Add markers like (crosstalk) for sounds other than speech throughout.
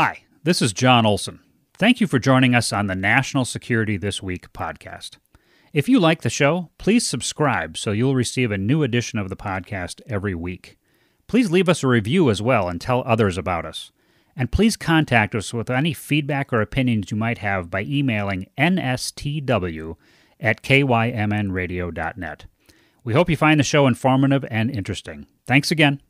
Hi, this is Jon Olson. Thank you for joining us on the National Security This Week podcast. If you like the show, please subscribe so you'll receive a new edition of the podcast every week. Please leave us a review as well and tell others about us. And please contact us with any feedback or opinions you might have by emailing nstw at kymnradio.net. We hope you find the show informative and interesting. Thanks again.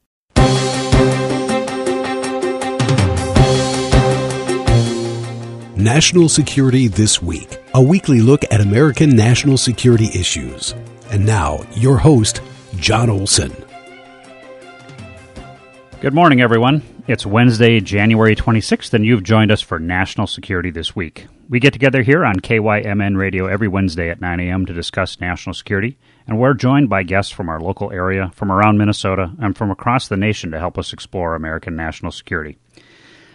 National Security This Week, a weekly look at American national security issues. And now, your host, Jon Olson. Good morning, everyone. It's Wednesday, January 26th, and you've joined us for National Security This Week. We get together here on KYMN Radio every Wednesday at 9 a.m. to discuss national security, and we're joined by guests from our local area, from around Minnesota, and from across the nation to help us explore American national security.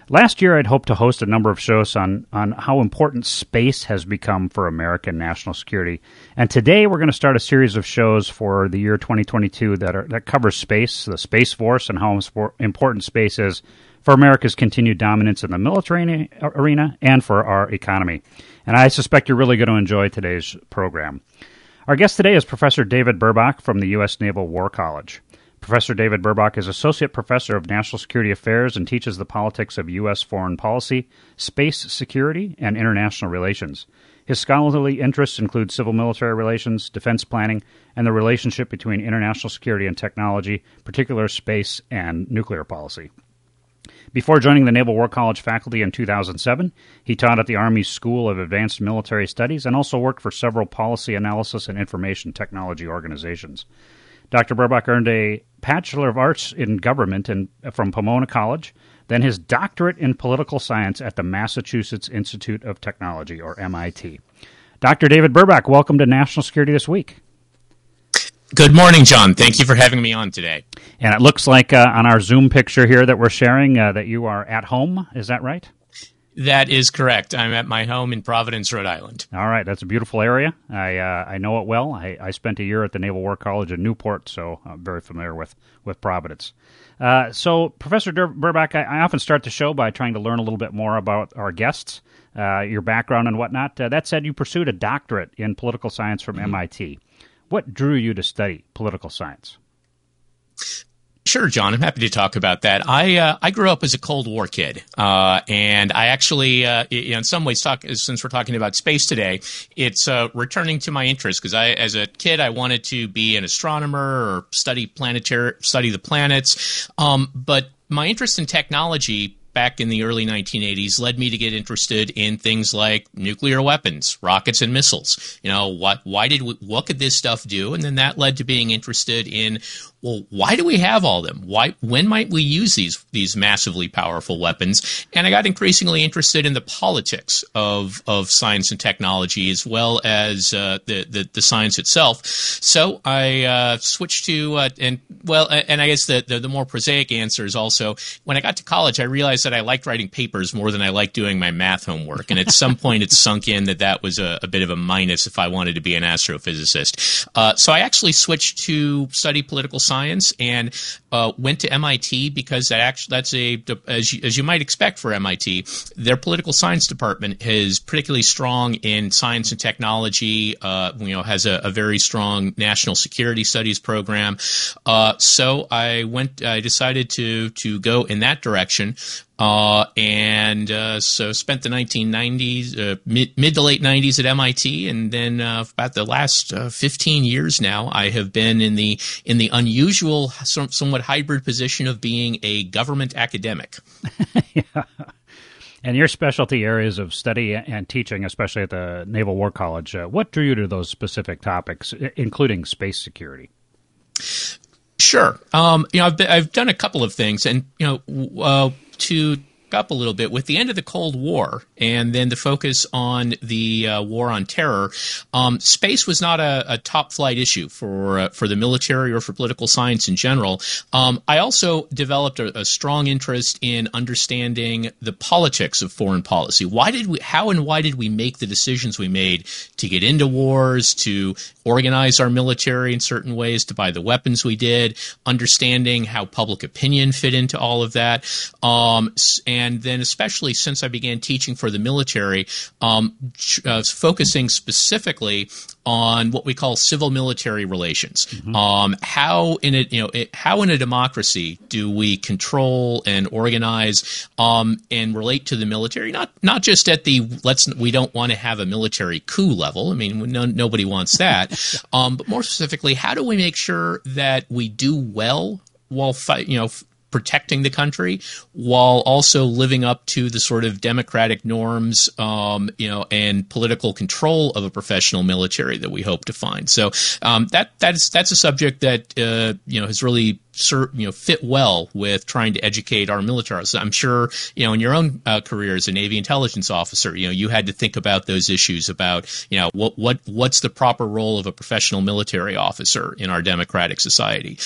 Last year, I'd hoped to host a number of shows on, on how important space has become for American national security. And today, we're going to start a series of shows for the year 2022 that, are, that covers space, the Space Force, and how important space is for America's continued dominance in the military arena and for our economy. And I suspect you're really going to enjoy today's program. Our guest today is Professor David Burbach from the U.S. Naval War College. Professor David Burbach is Associate Professor of National Security Affairs and teaches the politics of U.S. foreign policy, space security, and international relations. His scholarly interests include civil military relations, defense planning, and the relationship between international security and technology, particular space and nuclear policy. Before joining the Naval War College faculty in 2007, he taught at the Army's School of Advanced Military Studies and also worked for several policy analysis and information technology organizations. Dr. Burbach earned a Bachelor of Arts in Government in, from Pomona College, then his doctorate in political science at the Massachusetts Institute of Technology, or MIT. Dr. David Burbach, welcome to National Security This Week. Good morning, Jon. Thank you for having me on today. And it looks like uh, on our Zoom picture here that we're sharing uh, that you are at home. Is that right? That is correct. I'm at my home in Providence, Rhode Island. All right, that's a beautiful area. I uh, I know it well. I, I spent a year at the Naval War College in Newport, so I'm very familiar with with Providence. Uh, so, Professor Burbach, I, I, often start the show by trying to learn a little bit more about our guests, uh, your background and whatnot. Uh, that said, you pursued a doctorate in political science from mm-hmm. MIT. What drew you to study political science? Sure, Jon. I'm happy to talk about that. I uh, I grew up as a Cold War kid, uh, and I actually, uh, in some ways, talk since we're talking about space today, it's uh, returning to my interest because I, as a kid, I wanted to be an astronomer or study planetary, study the planets. Um, but my interest in technology back in the early 1980s led me to get interested in things like nuclear weapons, rockets and missiles. You know, what why did we, what could this stuff do? And then that led to being interested in well, why do we have all them? Why, when might we use these these massively powerful weapons? And I got increasingly interested in the politics of of science and technology as well as uh, the, the, the science itself. So I uh, switched to uh, and well, and I guess the, the, the more prosaic answer is also when I got to college, I realized that I liked writing papers more than I liked doing my math homework, and at (laughs) some point, it sunk in that that was a, a, bit of a minus if I wanted to be an astrophysicist. Uh, so I actually switched to study political science science and uh, went to MIT because that actually that's a as you, as you might expect for MIT, their political science department is particularly strong in science and technology. Uh, you know, has a, a, very strong national security studies program. Uh, so I went. I decided to to go in that direction. Uh, and uh, so spent the 1990s, uh, mid, mid, to late 90s at MIT, and then uh, about the last uh, 15 years now, I have been in the in the unusual, somewhat hybrid position of being a government academic. (laughs) yeah. And your specialty areas of study and teaching, especially at the Naval War College, uh, what drew you to those specific topics, including space security? Sure. Um, you know, I've, been, I've done a couple of things, and you know, uh, to up a little bit with the end of the Cold War and then the focus on the uh, war on terror. Um, space was not a, a, top flight issue for uh, for the military or for political science in general. Um, I also developed a, a, strong interest in understanding the politics of foreign policy. Why did we? How and why did we make the decisions we made to get into wars, to organize our military in certain ways, to buy the weapons we did, understanding how public opinion fit into all of that, um, and and then especially since I began teaching for the military, um, uh, focusing specifically on what we call civil military relations. Mm-hmm. Um, how in a you know it, how in a democracy do we control and organize um, and relate to the military? Not not just at the let's we don't want to have a military coup level. I mean, no, nobody wants that. (laughs) um, but more specifically, how do we make sure that we do well while fight, you know, protecting the country while also living up to the sort of democratic norms, um, you know, and political control of a professional military that we hope to find. So um, that that's that's a subject that uh, you know has really you know fit well with trying to educate our military. So I'm sure you know in your own uh, career as a Navy intelligence officer, you know you had to think about those issues about you know what what what's the proper role of a professional military officer in our democratic society.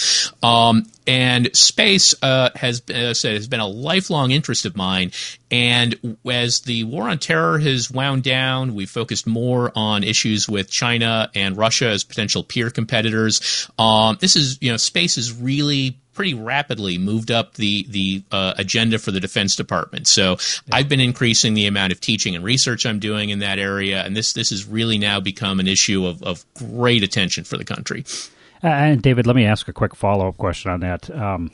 Um, and space uh, has been, said has been a lifelong interest of mine. And as the war on terror has wound down, we focused more on issues with China and Russia as potential peer competitors. Um, this is you know space is really pretty rapidly moved up the the uh, agenda for the Defense Department. So yeah. I've been increasing the amount of teaching and research I'm doing in that area, and this this has really now become an issue of, of great attention for the country. Uh, and David, let me ask a quick follow up question on that. Um,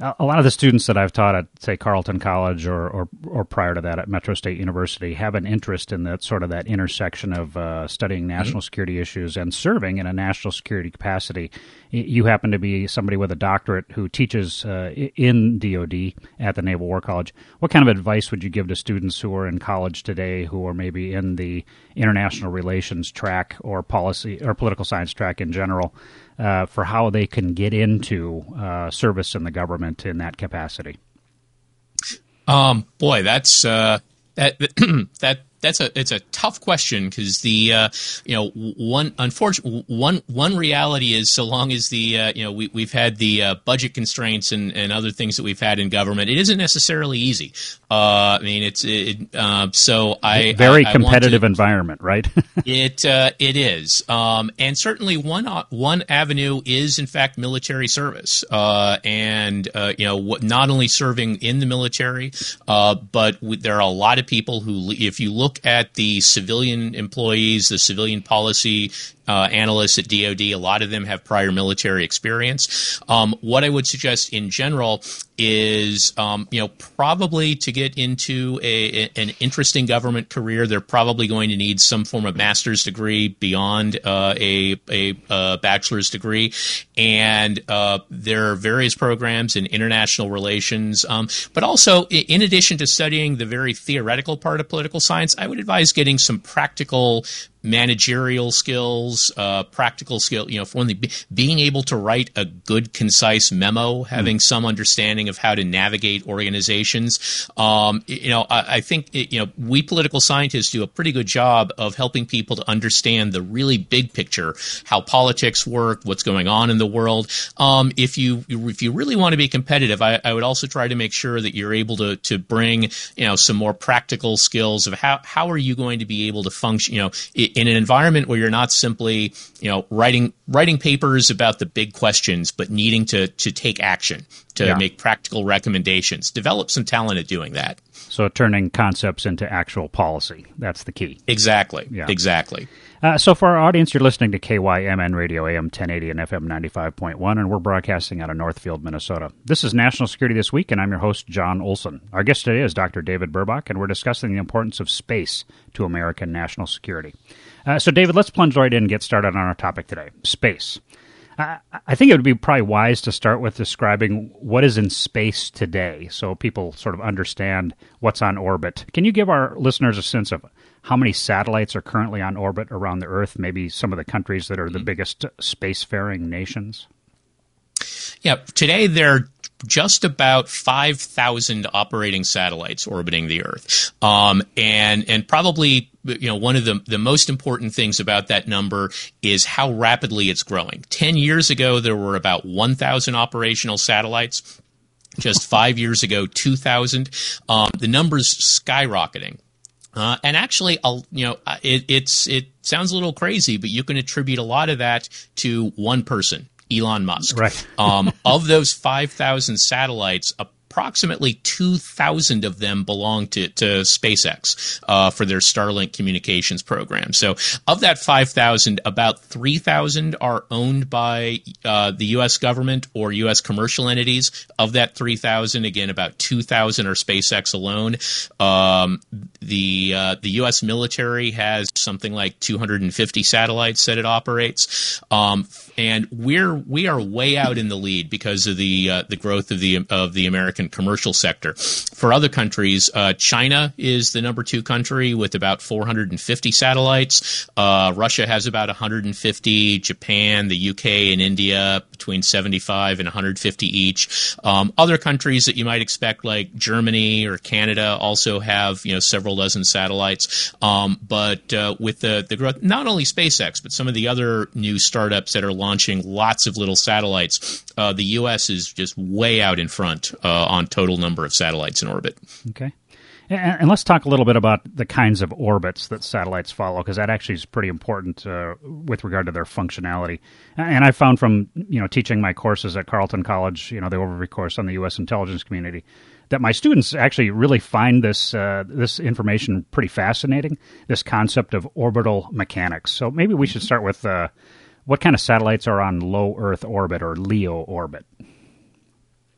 a lot of the students that I've taught at, say, Carleton College or, or, or prior to that at Metro State University have an interest in that sort of that intersection of uh, studying mm-hmm. national mm-hmm. security issues and serving in a national security capacity. You happen to be somebody with a doctorate who teaches uh, in DoD at the Naval War College. What kind of advice would you give to students who are in college today who are maybe in the international relations track or policy or political science track in general? Uh, for how they can get into uh, service in the government in that capacity? Um, boy, that's uh, that (clears throat) that that's a it's a tough question because the uh, you know one unfortunate one one reality is so long as the uh, you know we we've had the uh, budget constraints and, and other things that we've had in government, it isn't necessarily easy. Uh, I mean, it's it, uh, so I very I, competitive to, environment, right? (laughs) it uh, it is, um, and certainly one one avenue is in fact military service, and you know not only serving in the military, but there are a lot of people who if you look look at the civilian employees, the civilian policy uh, analysts at DoD. A lot of them have prior military experience. Um, what I would suggest in general is, um, you know, probably to get into a, a, an interesting government career, they're probably going to need some form of master's degree beyond uh, a, a, a, bachelor's degree. And uh, there are various programs in international relations. Um, but also, in addition to studying the very theoretical part of political science, I would advise getting some practical managerial skills, uh, practical skill, you know, for being able to write a good, concise memo, having mm. some understanding of how to navigate organizations. Um, you know, I, I, think, you know, we political scientists do a pretty good job of helping people to understand the really big picture, how politics work, what's going on in the world. Um, if you, if you really want to be competitive, I, I would also try to make sure that you're able to, to bring, you know, some more practical skills of how, how are you going to be able to function, you know, in an environment where you're not simply, you know, writing writing papers about the big questions, but needing to to take action to yeah. make practical recommendations. Develop some talent at doing that. So turning concepts into actual policy. That's the key. Exactly. Yeah. Exactly. Uh, so for our audience, you're listening to KYMN Radio AM 1080 and FM 95.1, and we're broadcasting out of Northfield, Minnesota. This is National Security This Week, and I'm your host, Jon Olson. Our guest today is Dr. David Burbach, and we're discussing the importance of space to American national security. Uh, so, David, let's plunge right in and get started on our topic today space. I think it would be probably wise to start with describing what is in space today so people sort of understand what's on orbit. Can you give our listeners a sense of how many satellites are currently on orbit around the Earth, maybe some of the countries that are the mm-hmm. biggest spacefaring nations? Yeah, today there are just about 5,000 operating satellites orbiting the Earth. Um, and, and probably, you know, one of the, the most important things about that number is how rapidly it's growing. 10 years ago, there were about 1,000 operational satellites. Just five years ago, 2,000. Um, the number's skyrocketing. Uh, and actually, I'll, you know, it, it's it sounds a little crazy, but you can attribute a lot of that to one person, Elon Musk. Right. um, of those 5,000 satellites, approximately 2,000 of them belong to, to SpaceX uh, for their Starlink communications program. So, of that 5,000, about 3,000 are owned by uh, the U.S. government or U.S. commercial entities. Of that 3,000, again, about 2,000 are SpaceX alone. Um, the uh, the U.S. military has something like 250 satellites that it operates, um, and we're we are way out in the lead because of the uh, the growth of the of the American commercial sector. For other countries, uh, China is the number two country with about 450 satellites. Uh, Russia has about 150. Japan, the UK, and India between 75 and 150 each. Um, other countries that you might expect, like Germany or Canada, also have you know several dozen satellites. Um, but uh, with the the growth, not only SpaceX, but some of the other new startups that are launching lots of little satellites, uh, the U.S. is just way out in front uh, on total number of satellites in orbit. Okay. And, let's talk a little bit about the kinds of orbits that satellites follow, because that actually is pretty important uh, with regard to their functionality. And I found from you know teaching my courses at Carleton College, you know the overview course on the U.S. intelligence community, that my students actually really find this uh, this information pretty fascinating. This concept of orbital mechanics. So maybe we should start with uh, what kind of satellites are on low Earth orbit or LEO orbit.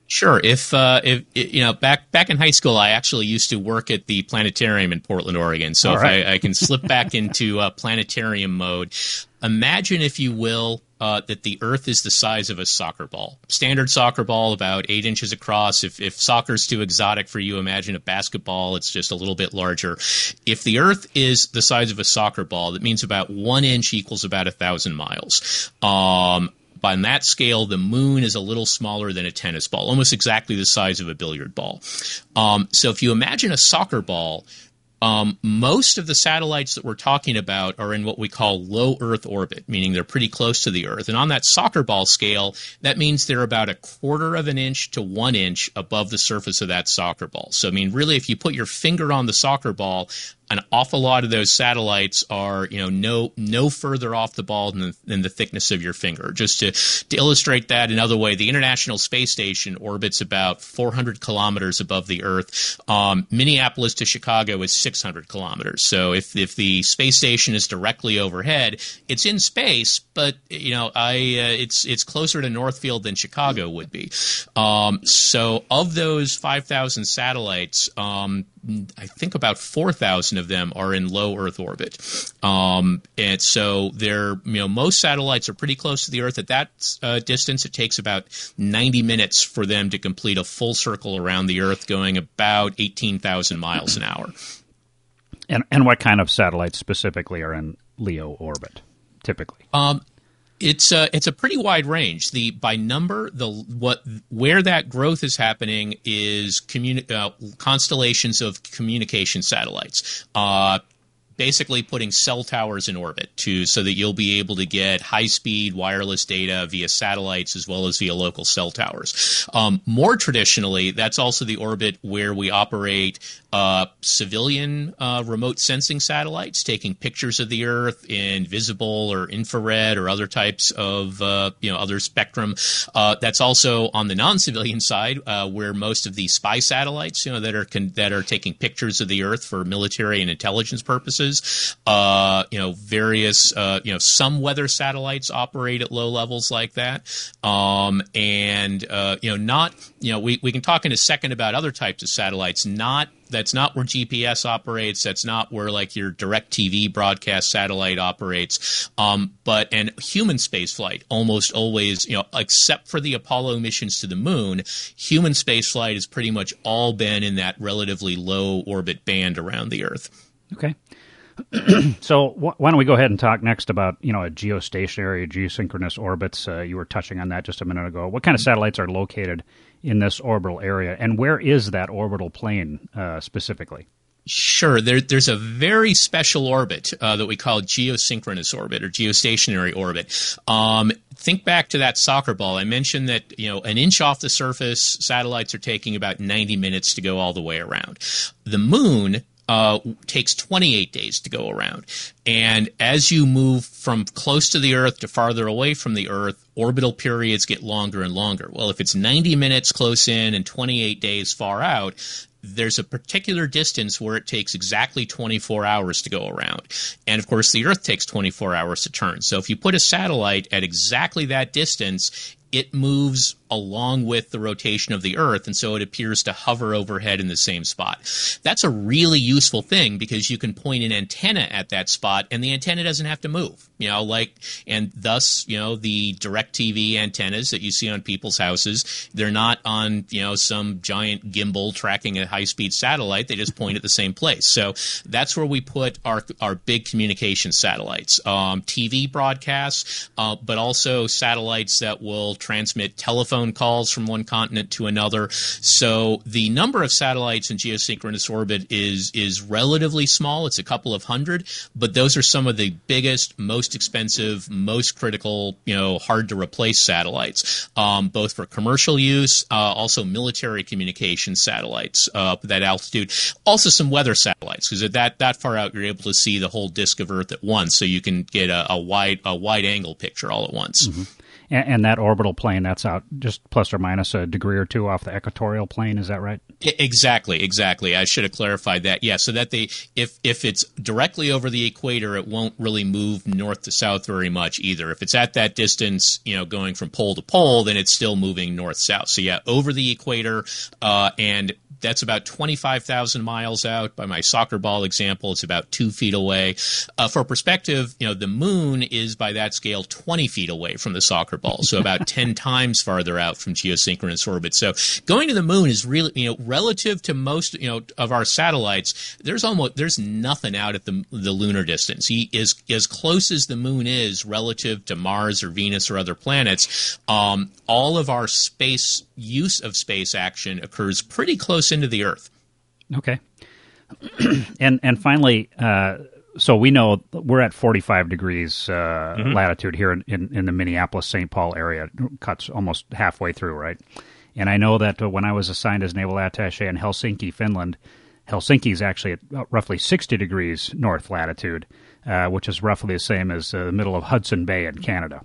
Sure. If, uh, if you know, back back in high school, I actually used to work at the planetarium in Portland, Oregon. So right. I, I, can (laughs) slip back into uh, planetarium mode, imagine, if you will, uh, that the Earth is the size of a soccer ball. Standard soccer ball, about eight inches across. If if soccer's too exotic for you, imagine a basketball. It's just a little bit larger. If the Earth is the size of a soccer ball, that means about one inch equals about a thousand miles. Um, on that scale, the moon is a little smaller than a tennis ball, almost exactly the size of a billiard ball. Um, so if you imagine a soccer ball, um, most of the satellites that we're talking about are in what we call low Earth orbit, meaning they're pretty close to the Earth. And on that soccer ball scale, that means they're about a quarter of an inch to one inch above the surface of that soccer ball. So, I mean, really, if you put your finger on the soccer ball, an awful lot of those satellites are, you know, no no further off the ball than, than the thickness of your finger. Just to, to illustrate that another way, the International Space Station orbits about 400 kilometers above the Earth. Um, Minneapolis to Chicago is 600 kilometers. So if if the space station is directly overhead, it's in space, but you know, I uh, it's it's closer to Northfield than Chicago would be. Um, so of those 5,000 satellites, um, I think about 4,000 of them are in low Earth orbit. Um, and so they're, you know, most satellites are pretty close to the Earth. At that uh, distance, it takes about 90 minutes for them to complete a full circle around the Earth, going about 18,000 miles an hour. And, and what kind of satellites specifically are in LEO orbit, typically? Um, it's a it's a pretty wide range. The by number, the what where that growth is happening is communi- uh, constellations of communication satellites. Uh, basically putting cell towers in orbit to so that you'll be able to get high speed wireless data via satellites as well as via local cell towers. Um, more traditionally, that's also the orbit where we operate uh, civilian uh, remote sensing satellites taking pictures of the Earth in visible or infrared or other types of uh, you know other spectrum. Uh, that's also on the non-civilian side uh, where most of the spy satellites you know that are con- that are taking pictures of the Earth for military and intelligence purposes. Uh, you know various you know some weather satellites operate at low levels like that, um, and you know not you know we we can talk in a second about other types of satellites not that's not where GPS operates. That's not where like your DirecTV broadcast satellite operates. Um, but and human spaceflight almost always, you know, except for the Apollo missions to the moon, human spaceflight has pretty much all been in that relatively low orbit band around the Earth. Okay. (clears throat) so wh- why don't we go ahead and talk next about you know a geostationary geosynchronous orbits uh, you were touching on that just a minute ago what kind of satellites are located in this orbital area, and where is that orbital plane uh, specifically? Sure. There, there's a very special orbit uh, that we call geosynchronous orbit or geostationary orbit. Um, think back to that soccer ball. I mentioned that you know an inch off the surface, satellites are taking about 90 minutes to go all the way around. The moon uh, takes 28 days to go around. And as you move from close to the Earth to farther away from the Earth, orbital periods get longer and longer. Well, if it's 90 minutes close in and 28 days far out, there's a particular distance where it takes exactly 24 hours to go around. And of course, the Earth takes 24 hours to turn. So if you put a satellite at exactly that distance, it moves along with the rotation of the Earth, and so it appears to hover overhead in the same spot. That's a really useful thing because you can point an antenna at that spot, and the antenna doesn't have to move. You know, like, and thus, you know, the DirecTV antennas that you see on people's houses, they're not on, you know, some giant gimbal tracking a high speed satellite. They just point at the same place. So that's where we put our, our big communication satellites, um, TV broadcasts, uh, but also satellites that will transmit telephone phone calls from one continent to another. So the number of satellites in geosynchronous orbit is is relatively small. It's a couple of hundred, but those are some of the biggest, most expensive, most critical, you know, hard to replace satellites, um, both for commercial use, uh, also military communication satellites uh, up at that altitude, also some weather satellites because at that that far out you're able to see the whole disk of Earth at once, so you can get a, a wide a wide angle picture all at once. Mm-hmm and, and, that orbital plane that's out just plus or minus a degree or two off the equatorial plane. Is that right? Exactly, exactly. I should have clarified that. Yeah, so that they if if it's directly over the equator, it won't really move north to south very much either. If it's at that distance, you know, going from pole to pole, then it's still moving north south. So yeah, over the equator, uh, and that's about 25,000 miles out. By my soccer ball example, it's about two feet away. Uh, for perspective, you know, the moon is by that scale 20 feet away from the soccer ball, so about (laughs) 10 times farther out from geosynchronous orbit. So going to the moon is really, you know, relative to most, you know, of our satellites, there's almost, there's nothing out at the, the lunar distance. He is as close as the moon is relative to Mars or Venus or other planets. Um, all of our space use of space action occurs pretty close into the Earth. Okay. (clears throat) and and finally, uh, so we know we're at 45 degrees uh, mm-hmm. latitude here in, in, in the Minneapolis St. Paul area. It cuts almost halfway through, right? And I know that uh, when I was assigned as naval attaché in Helsinki, Finland, Helsinki is actually at roughly 60 degrees north latitude, uh, which is roughly the same as uh, the middle of Hudson Bay in Canada.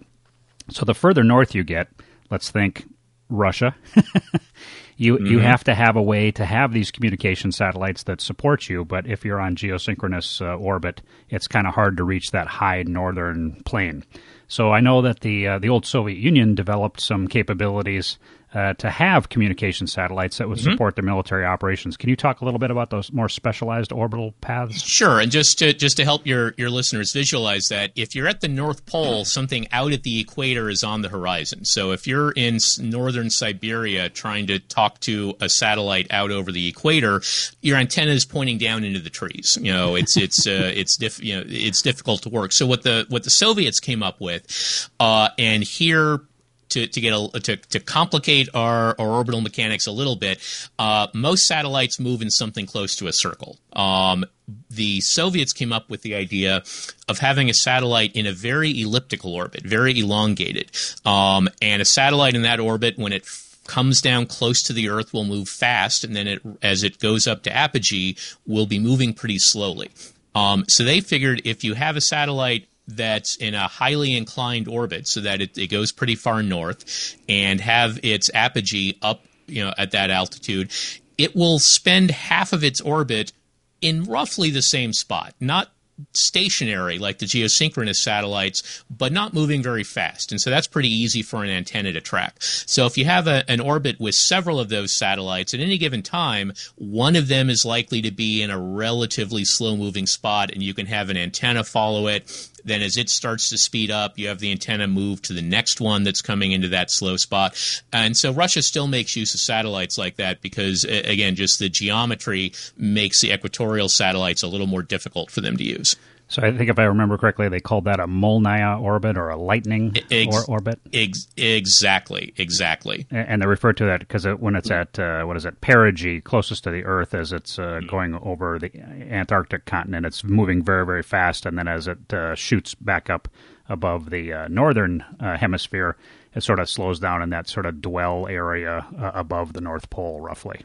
So the further north you get, let's think Russia. (laughs) you mm-hmm. you have to have a way to have these communication satellites that support you. But if you're on geosynchronous uh, orbit, it's kind of hard to reach that high northern plane. So I know that the uh, the old Soviet Union developed some capabilities uh, to have communication satellites that would mm-hmm. support their military operations. Can you talk a little bit about those more specialized orbital paths? Sure, and just to just to help your your listeners visualize that, if you're at the North Pole, something out at the equator is on the horizon. So if you're in northern Siberia trying to talk to a satellite out over the equator, your antenna is pointing down into the trees. You know, it's (laughs) it's uh, it's diff, you know it's difficult to work. So what the what the Soviets came up with, uh, and here to, to get a, to, to complicate our, our orbital mechanics a little bit, uh, most satellites move in something close to a circle. Um, the Soviets came up with the idea of having a satellite in a very elliptical orbit, very elongated, um, and a satellite in that orbit when it comes down close to the Earth will move fast, and then it, as it goes up to apogee, will be moving pretty slowly. Um, so they figured if you have a satellite that's in a highly inclined orbit so that it, it goes pretty far north and have its apogee up you know at that altitude it will spend half of its orbit in roughly the same spot not stationary like the geosynchronous satellites, but not moving very fast. And so that's pretty easy for an antenna to track. So if you have a, an orbit with several of those satellites at any given time, one of them is likely to be in a relatively slow moving spot and you can have an antenna follow it. Then as it starts to speed up, you have the antenna move to the next one that's coming into that slow spot. And so Russia still makes use of satellites like that because, again, just the geometry makes the equatorial satellites a little more difficult for them to use. So I think if I remember correctly, they called that a Molniya orbit or a lightning ex- or- orbit. Ex- exactly, exactly. And they refer to that because it, when it's at uh, what is it perigee, closest to the Earth, as it's uh, going over the Antarctic continent, it's moving very very fast, and then as it uh, shoots back up above the uh, northern uh, hemisphere, it sort of slows down in that sort of dwell area uh, above the North Pole, roughly.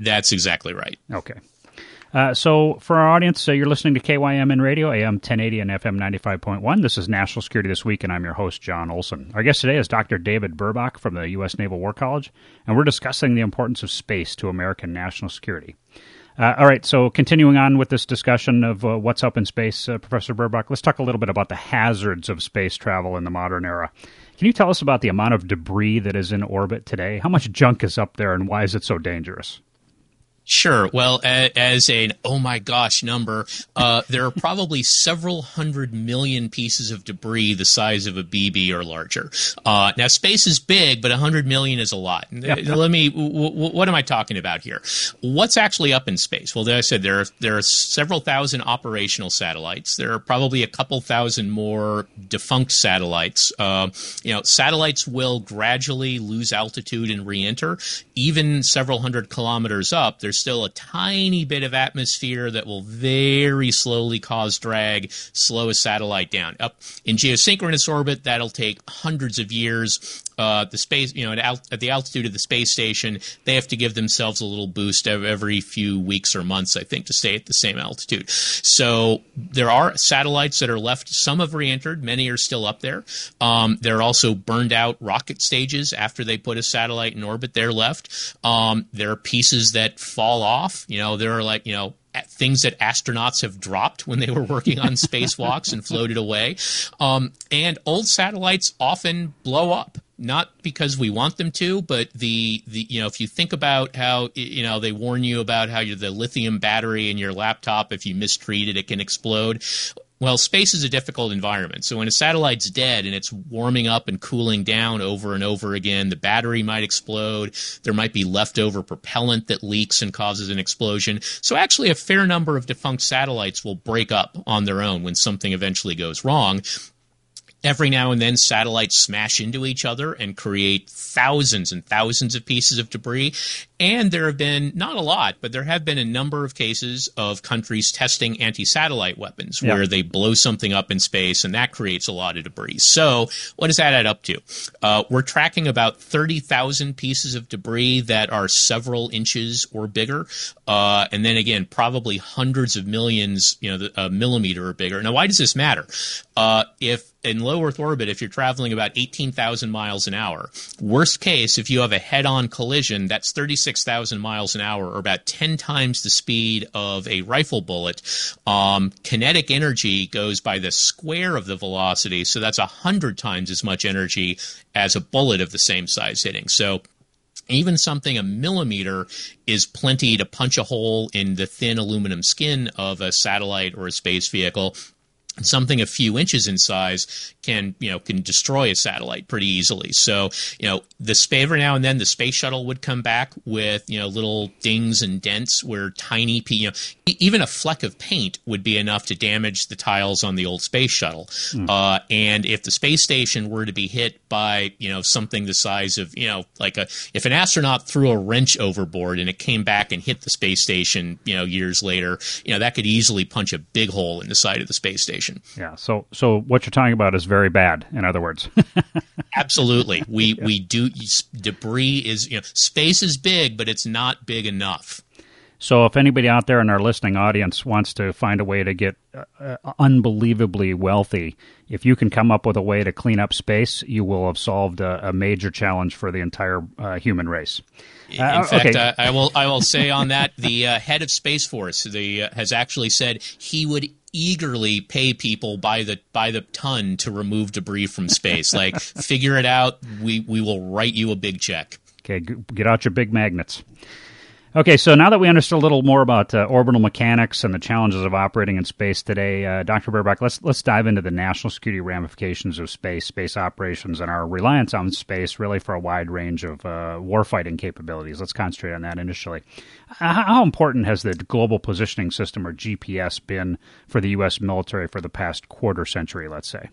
That's exactly right. Okay. Uh, so, for our audience, uh, you're listening to KYMN Radio, AM 1080 and FM 95.1. This is National Security This Week, and I'm your host, Jon Olson. Our guest today is Dr. David Burbach from the U.S. Naval War College, and we're discussing the importance of space to American national security. Uh, all right, so continuing on with this discussion of uh, what's up in space, uh, Professor Burbach, let's talk a little bit about the hazards of space travel in the modern era. Can you tell us about the amount of debris that is in orbit today? How much junk is up there, and why is it so dangerous? Sure. Well, as an oh my gosh number, uh, there are probably several hundred million pieces of debris the size of a BB or larger. Uh, now, space is big, but 100 million is a lot. Let me. W- w- what am I talking about here? What's actually up in space? Well, as I said, there are there are several thousand operational satellites. There are probably a couple thousand more defunct satellites. Uh, you know, satellites will gradually lose altitude and re-enter. Even several hundred kilometers up, there's still a tiny bit of atmosphere that will very slowly cause drag, slow a satellite down. Up in geosynchronous orbit, that'll take hundreds of years. Uh, the space, you know, at, al- at, the altitude of the space station, they have to give themselves a little boost every few weeks or months, I think, to stay at the same altitude. So there are satellites that are left. Some have re-entered. Many are still up there. Um, there are also burned out rocket stages after they put a satellite in orbit. They're left. Um, there are pieces that fall off. You know, there are like you know things that astronauts have dropped when they were working on (laughs) spacewalks and floated away. Um, and old satellites often blow up not because we want them to, but the, the you know if you think about how you know they warn you about how the lithium battery in your laptop if you mistreat it it can explode. Well, space is a difficult environment. So when a satellite's dead and it's warming up and cooling down over and over again, the battery might explode. There might be leftover propellant that leaks and causes an explosion. So actually a fair number of defunct satellites will break up on their own when something eventually goes wrong. Every now and then, satellites smash into each other and create thousands and thousands of pieces of debris. And there have been, not a lot, but there have been a number of cases of countries testing anti satellite weapons where they blow something up in space and that creates a lot of debris. So, what does that add up to? Uh, we're tracking about 30,000 pieces of debris that are several inches or bigger. Uh, and then again, probably hundreds of millions, you know, a millimeter or bigger. Now, why does this matter? Uh, if in low Earth orbit, if you're traveling about 18,000 miles an hour, worst case, if you have a head on collision, that's 36,000 miles an hour, or about 10 times the speed of a rifle bullet. Um, kinetic energy goes by the square of the velocity, so that's 100 times as much energy as a bullet of the same size hitting. So even something a millimeter is plenty to punch a hole in the thin aluminum skin of a satellite or a space vehicle something a few inches in size can you know can destroy a satellite pretty easily. So you know the every now and then the space shuttle would come back with you know little dings and dents where tiny you know even a fleck of paint would be enough to damage the tiles on the old space shuttle. Mm. Uh, and if the space station were to be hit by you know something the size of you know like a if an astronaut threw a wrench overboard and it came back and hit the space station you know years later you know that could easily punch a big hole in the side of the space station. Yeah. So so what you're talking about is very bad. In other words. (laughs) Absolutely. We yeah. we do debris is you know space is big, but it's not big enough. So, if anybody out there in our listening audience wants to find a way to get uh, unbelievably wealthy, if you can come up with a way to clean up space, you will have solved a, a major challenge for the entire uh, human race. In uh, fact, okay. Uh, I will I will say on that the uh, head of Space Force the, uh, has actually said he would eagerly pay people by the by the ton to remove debris from space. like, figure it out. We we will write you a big check. Okay, get out your big magnets. Okay, so now that we understood a little more about uh, orbital mechanics and the challenges of operating in space today, uh, Dr. Burbach, let's let's dive into the national security ramifications of space, space operations, and our reliance on space, really for a wide range of uh, warfighting capabilities. Let's concentrate on that initially. How important has the Global Positioning System, or GPS, been for the U.S. military for the past quarter century? Let's say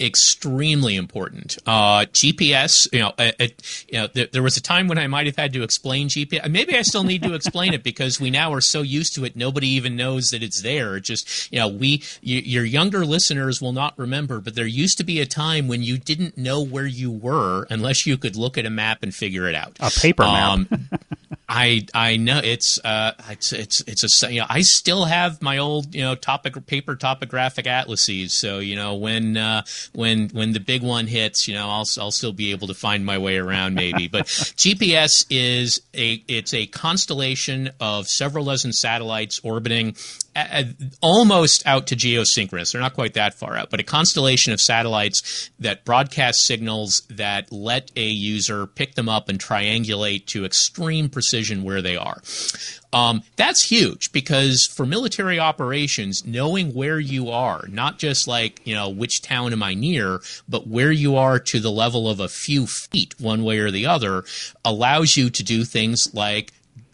extremely important. Uh, GPS, you know, it, uh, you know, there, there, was a time when I might have had to explain GPS. Maybe I still need to explain it because we now are so used to it, nobody even knows that it's there. It just, you know, we, you, your younger listeners will not remember, but there used to be a time when you didn't know where you were unless you could look at a map and figure it out. A paper map. Um, (laughs) I I know it's uh it's it's it's a you know I still have my old you know topic paper topographic atlases so you know when uh, when when the big one hits you know I'll I'll still be able to find my way around maybe but (laughs) GPS is a it's a constellation of several dozen satellites orbiting almost out to geosynchronous. They're not quite that far out, but a constellation of satellites that broadcast signals that let a user pick them up and triangulate to extreme precision where they are. Um, that's huge because for military operations, knowing where you are, not just like, you know, which town am I near, but where you are to the level of a few feet, one way or the other, allows you to do things like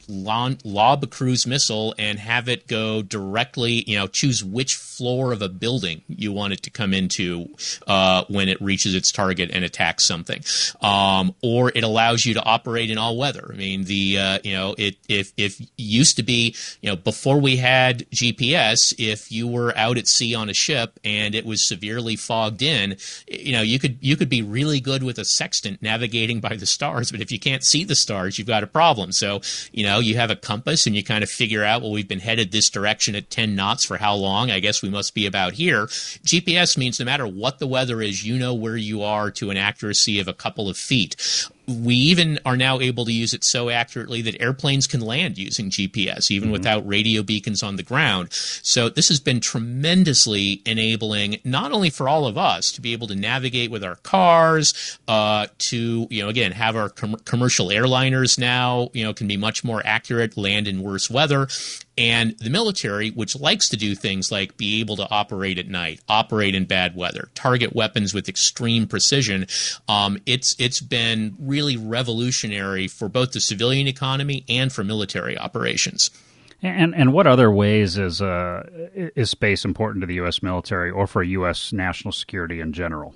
lob a cruise missile and have it go directly, you know, choose which floor of a building you want it to come into uh, when it reaches its target and attacks something. Um, or it allows you to operate in all weather. I mean, the, uh, you know, it, if, if used to be, you know, before we had GPS, if you were out at sea on a ship and it was severely fogged in, you know, you could, you could be really good with a sextant navigating by the stars, but if you can't see the stars, you've got a problem. So, you know, know, you have a compass and you kind of figure out, well, we've been headed this direction at 10 knots for how long? I guess we must be about here. GPS means no matter what the weather is, you know where you are to an accuracy of a couple of feet we even are now able to use it so accurately that airplanes can land using GPS, even mm-hmm. without radio beacons on the ground. So this has been tremendously enabling, not only for all of us to be able to navigate with our cars, uh, to you know again have our com- commercial airliners now you know can be much more accurate, land in worse weather, and the military, which likes to do things like be able to operate at night, operate in bad weather, target weapons with extreme precision, um, it's it's been really revolutionary for both the civilian economy and for military operations. And and what other ways is uh, is space important to the U.S. military or for U.S. national security in general?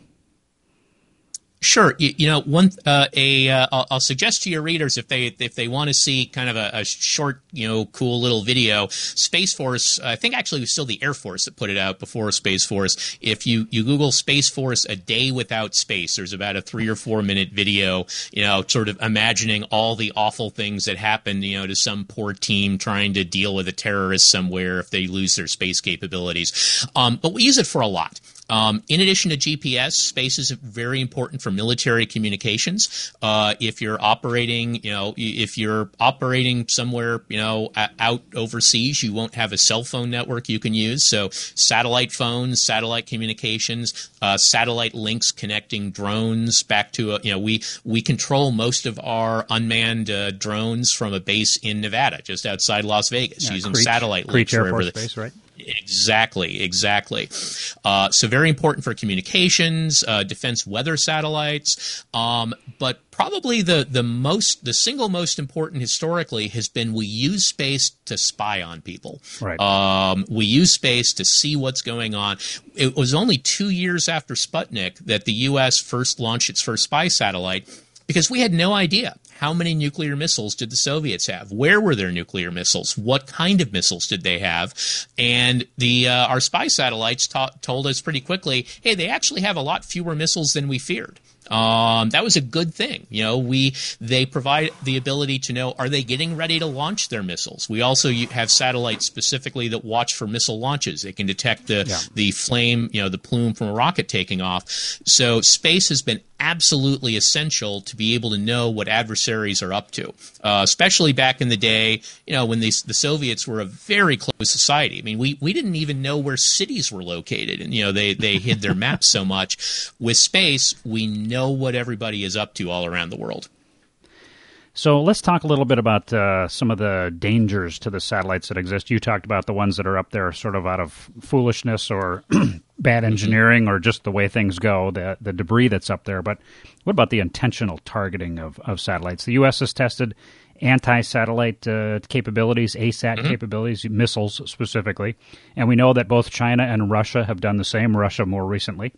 Sure. You, you, know, one uh, a uh, I'll, I'll, suggest to your readers if they if they want to see kind of a, a, short, you know, cool little video. Space Force, I think actually it was still the Air Force that put it out before Space Force. If you you Google Space Force a day without space, there's about a three or four minute video, you know, sort of imagining all the awful things that happen, you know, to some poor team trying to deal with a terrorist somewhere if they lose their space capabilities. Um, but we use it for a lot. Um, in addition to GPS, space is very important for military communications. Uh, if you're operating, you know, if you're operating somewhere, you know, out overseas, you won't have a cell phone network you can use. So satellite phones, satellite communications, uh, satellite links connecting drones back to a, you know, we we control most of our unmanned uh, drones from a base in Nevada, just outside Las Vegas, yeah, using Creech, satellite Creech links. Air Force Base, right? Exactly, exactly. Uh, so very important for communications, uh, defense weather satellites, um, but probably the the most the single most important historically has been we use space to spy on people. Right. Um, we use space to see what's going on. It was only two years after Sputnik that the U.S. first launched its first spy satellite because we had no idea how many nuclear missiles did the Soviets have? Where were their nuclear missiles? What kind of missiles did they have? And the uh, our spy satellites ta- told us pretty quickly, hey, they actually have a lot fewer missiles than we feared. Um, that was a good thing. You know, we they provide the ability to know are they getting ready to launch their missiles. We also have satellites specifically that watch for missile launches. They can detect the yeah. the flame, you know, the plume from a rocket taking off. So space has been absolutely essential to be able to know what adversaries are up to, uh, especially back in the day, you know, when the the Soviets were a very close society. I mean, we, we didn't even know where cities were located, and you know they they hid their (laughs) maps so much. With space, we know what everybody is up to all around the world. So let's talk a little bit about uh, some of the dangers to the satellites that exist. You talked about the ones that are up there sort of out of foolishness or (clears throat) bad mm-hmm. engineering or just the way things go, the, the debris that's up there. But what about the intentional targeting of, of satellites? The U.S. has tested anti satellite uh, capabilities, ASAT mm-hmm. capabilities, missiles specifically. And we know that both China and Russia have done the same, Russia more recently.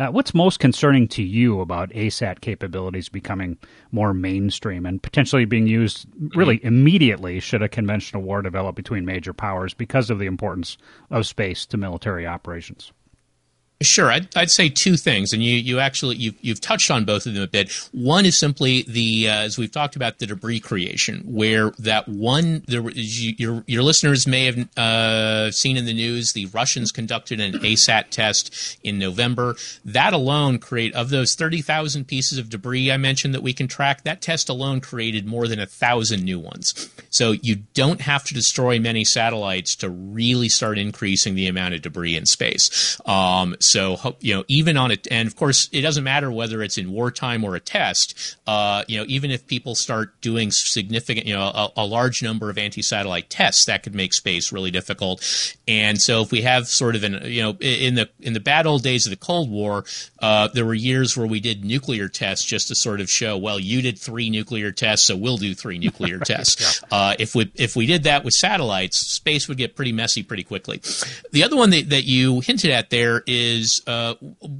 Uh, what's most concerning to you about ASAT capabilities becoming more mainstream and potentially being used really mm-hmm. immediately should a conventional war develop between major powers because of the importance of space to military operations? Sure, I'd, I'd, say two things, and you, you actually you've, you've touched on both of them a bit. One is simply the uh, as we've talked about the debris creation, where that one there you, your your listeners may have uh, seen in the news the Russians conducted an ASAT test in November. That alone create of those thirty thousand pieces of debris I mentioned that we can track. That test alone created more than a thousand new ones. So you don't have to destroy many satellites to really start increasing the amount of debris in space. Um, so you know, even on it, and of course, it doesn't matter whether it's in wartime or a test. Uh, you know, even if people start doing significant, you know, a, a large number of anti-satellite tests, that could make space really difficult. And so, if we have sort of an, you know, in the in the bad old days of the Cold War, uh, there were years where we did nuclear tests just to sort of show, well, you did three nuclear tests, so we'll do three nuclear (laughs) tests. Yeah. Uh, if we if we did that with satellites, space would get pretty messy pretty quickly. The other one that, that you hinted at there is is uh,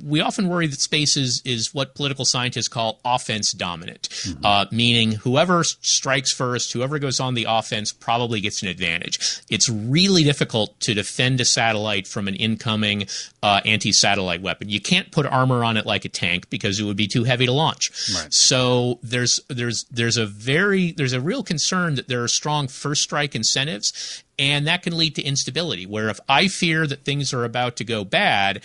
we often worry that space is, is what political scientists call offense dominant, mm-hmm. uh, meaning whoever strikes first, whoever goes on the offense probably gets an advantage. It's really difficult to defend a satellite from an incoming uh, anti satellite weapon. You can't put armor on it like a tank because it would be too heavy to launch. Right. So there's there's there's a very there's a real concern that there are strong first strike incentives and that can lead to instability where if i fear that things are about to go bad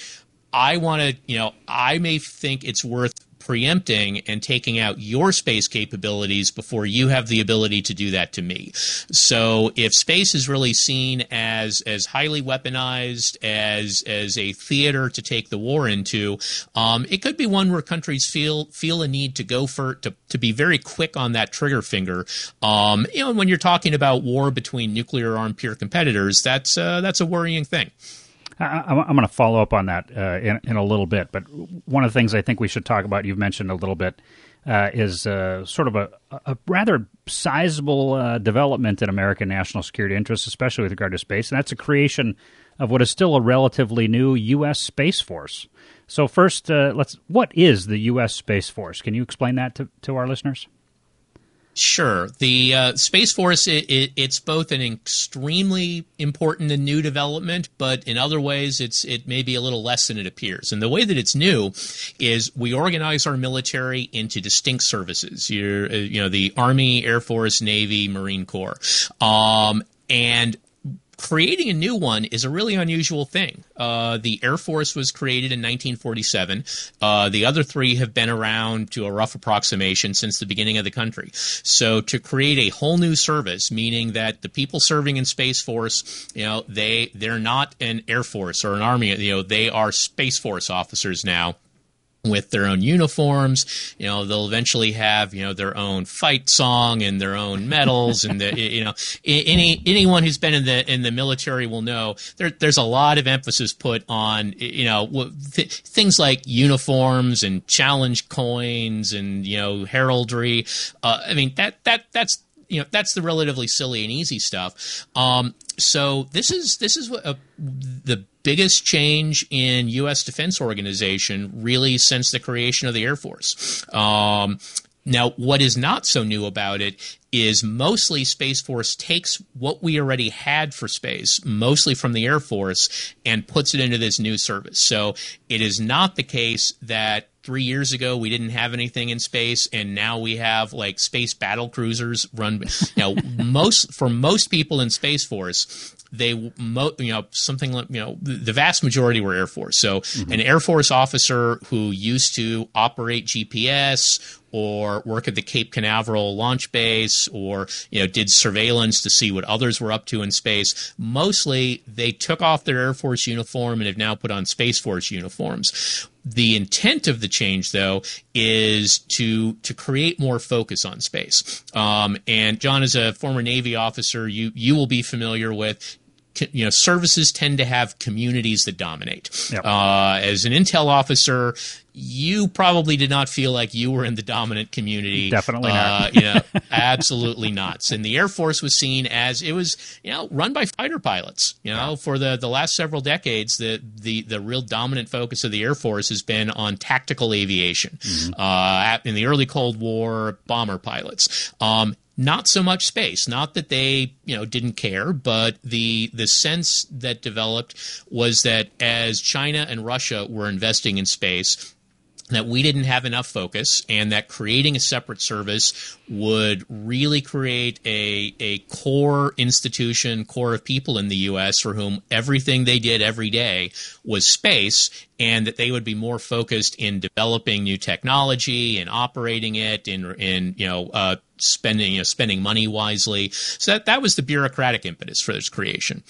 I want to, you know, I may think it's worth preempting and taking out your space capabilities before you have the ability to do that to me. So if space is really seen as as highly weaponized as as a theater to take the war into, um, it could be one where countries feel feel a need to go for to to be very quick on that trigger finger. Um, you know, when you're talking about war between nuclear armed peer competitors, that's uh, that's a worrying thing. I, am going to follow up on that uh, in, in, a little bit, but one of the things I think we should talk about, you've mentioned a little bit, uh, is uh, sort of a, a rather sizable uh, development in American national security interests, especially with regard to space, and that's the creation of what is still a relatively new U.S. Space Force. So, first, uh, let's what is the U.S. Space Force? Can you explain that to, to our listeners? Sure. The uh, Space Force, it, it, it's both an extremely important and new development, but in other ways, it's it may be a little less than it appears. And the way that it's new is we organize our military into distinct services. You're, uh, you know, the Army, Air Force, Navy, Marine Corps. Um, and creating a new one is a really unusual thing. Uh, the Air Force was created in 1947. Uh, the other three have been around to a rough approximation since the beginning of the country. So to create a whole new service, meaning that the people serving in Space Force, you know, they they're not an Air Force or an Army, you know, they are Space Force officers now with their own uniforms. You know, they'll eventually have you know their own fight song and their own medals, and the, (laughs) you know any anyone who's been in the in the military will know there, there's a lot of emphasis put on you know th- things like uniforms and challenge coins and you know heraldry. Uh, I mean that that that's you know that's the relatively silly and easy stuff. Um, so this is this is what, uh, the biggest change in U.S. defense organization really since the creation of the Air Force. Um, now, what is not so new about it is mostly Space Force takes what we already had for space, mostly from the Air Force, and puts it into this new service. So it is not the case that three years ago we didn't have anything in space and now we have like space battle cruisers run you know (laughs) most for most people in space force they mo- you know something like you know the vast majority were air force so mm-hmm. an air force officer who used to operate gps or work at the Cape Canaveral launch base or you know did surveillance to see what others were up to in space mostly they took off their air force uniform and have now put on space force uniforms the intent of the change, though, is to to create more focus on space. Um, and Jon, as a former Navy officer, you you will be familiar with you know services tend to have communities that dominate. Yep. Uh, as an intel officer, you probably did not feel like you were in the dominant community. Definitely not. Uh, you know, (laughs) absolutely not. And the Air Force was seen as it was, you know, run by fighter pilots. You know, yeah. for the, the last several decades, the, the the real dominant focus of the Air Force has been on tactical aviation. Mm-hmm. Uh, in the early Cold War, bomber pilots. Um, not so much space. Not that they, you know, didn't care, but the the sense that developed was that as China and Russia were investing in space, that we didn't have enough focus and that creating a separate service would really create a, a core institution, core of people in the U.S. for whom everything they did every day was space and that they would be more focused in developing new technology and operating it in, in you know, uh, spending, you know, spending money wisely. So that, that was the bureaucratic impetus for this creation.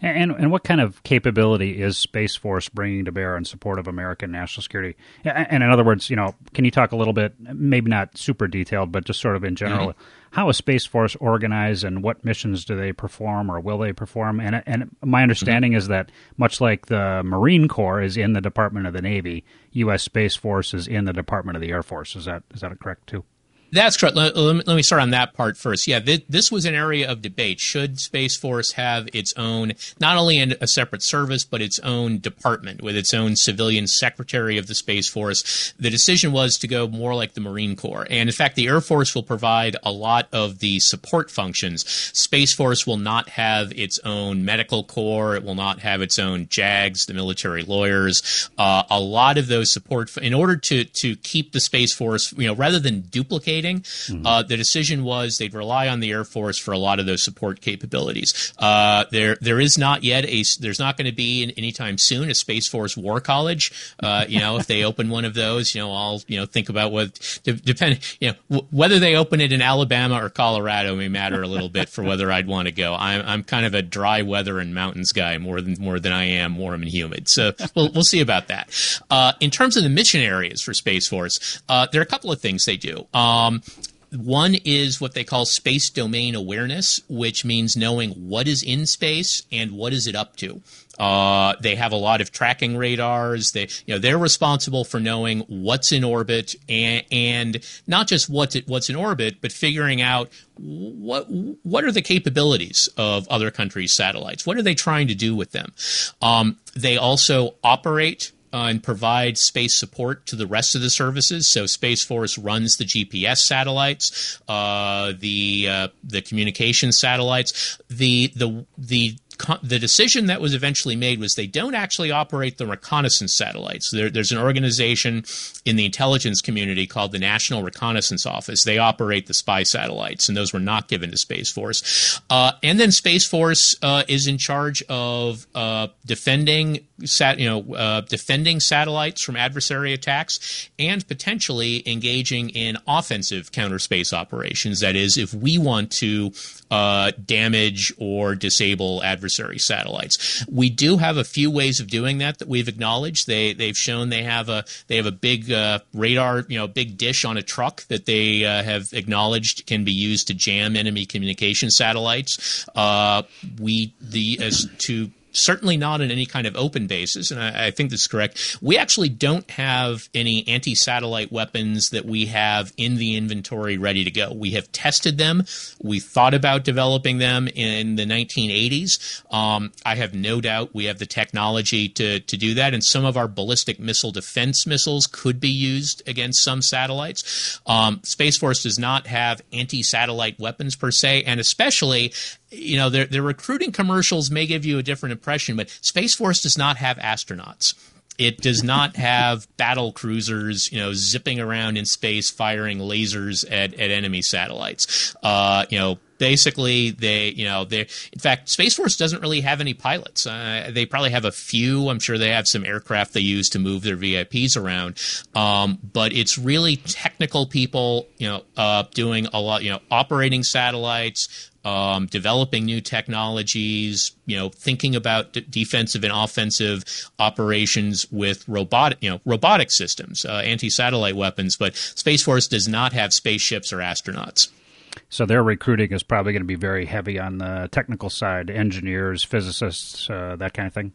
And and what kind of capability is Space Force bringing to bear in support of American national security? And in other words, you know, can you talk a little bit, maybe not super detailed, but just sort of in general, mm-hmm. how is Space Force organized, and what missions do they perform, or will they perform? And and my understanding mm-hmm. is that much like the Marine Corps is in the Department of the Navy, U.S. Space Force is in the Department of the Air Force. Is that is that correct too? That's correct. Let, let, me start on that part first. Yeah, th- this was an area of debate. Should Space Force have its own, not only a separate service, but its own department with its own civilian secretary of the Space Force? The decision was to go more like the Marine Corps. And in fact, the Air Force will provide a lot of the support functions. Space Force will not have its own medical corps. It will not have its own JAGs, the military lawyers. Uh, a lot of those support, in order to, to keep the Space Force, you know, rather than duplicate Mm-hmm. Uh, the decision was they'd rely on the Air Force for a lot of those support capabilities. Uh, there, there is not yet a. There's not going to be anytime soon a Space Force War College. Uh, you know, if they open one of those, you know, I'll you know think about what depend. You know, w- whether they open it in Alabama or Colorado may matter a little bit for whether I'd want to go. I'm, I'm kind of a dry weather and mountains guy more than more than I am warm and humid. So we'll we'll see about that. Uh, in terms of the mission areas for Space Force, uh, there are a couple of things they do. Um, um, one is what they call space domain awareness, which means knowing what is in space and what is it up to. Uh, they have a lot of tracking radars. They, you know, they're responsible for knowing what's in orbit and, and not just what's what's in orbit, but figuring out what what are the capabilities of other countries' satellites. What are they trying to do with them? Um, they also operate uh, and provide space support to the rest of the services. So Space Force runs the GPS satellites, uh, the uh, the communication satellites, the the the the decision that was eventually made was they don't actually operate the reconnaissance satellites. There, there's an organization in the intelligence community called the National Reconnaissance Office. They operate the spy satellites, and those were not given to Space Force. Uh, and then Space Force uh, is in charge of uh, defending, sat, you know, uh, defending satellites from adversary attacks, and potentially engaging in offensive counter space operations. That is, if we want to uh, damage or disable adversary satellites. We do have a few ways of doing that that we've acknowledged. They they've shown they have a they have a big uh, radar, you know, big dish on a truck that they uh, have acknowledged can be used to jam enemy communication satellites. Uh, we the as to certainly not on any kind of open basis, and I, I think that's correct. We actually don't have any anti satellite weapons that we have in the inventory ready to go. We have tested them. We thought about developing them in the 1980s. Um, I have no doubt we have the technology to, to do that, and some of our ballistic missile defense missiles could be used against some satellites. Um, Space Force does not have anti satellite weapons per se, and especially you know, their, their recruiting commercials may give you a different impression, but Space Force does not have astronauts. It does not (laughs) have battle cruisers, you know, zipping around in space firing lasers at, at enemy satellites. Uh, you know, basically they you know they in fact space force doesn't really have any pilots uh, they probably have a few i'm sure they have some aircraft they use to move their vips around um, but it's really technical people you know uh, doing a lot you know operating satellites um, developing new technologies, you know, thinking about d- defensive and offensive operations with robotic, you know, robotic systems, uh, anti-satellite weapons. But Space Force does not have spaceships or astronauts. So their recruiting is probably going to be very heavy on the technical side, engineers, physicists, uh, that kind of thing.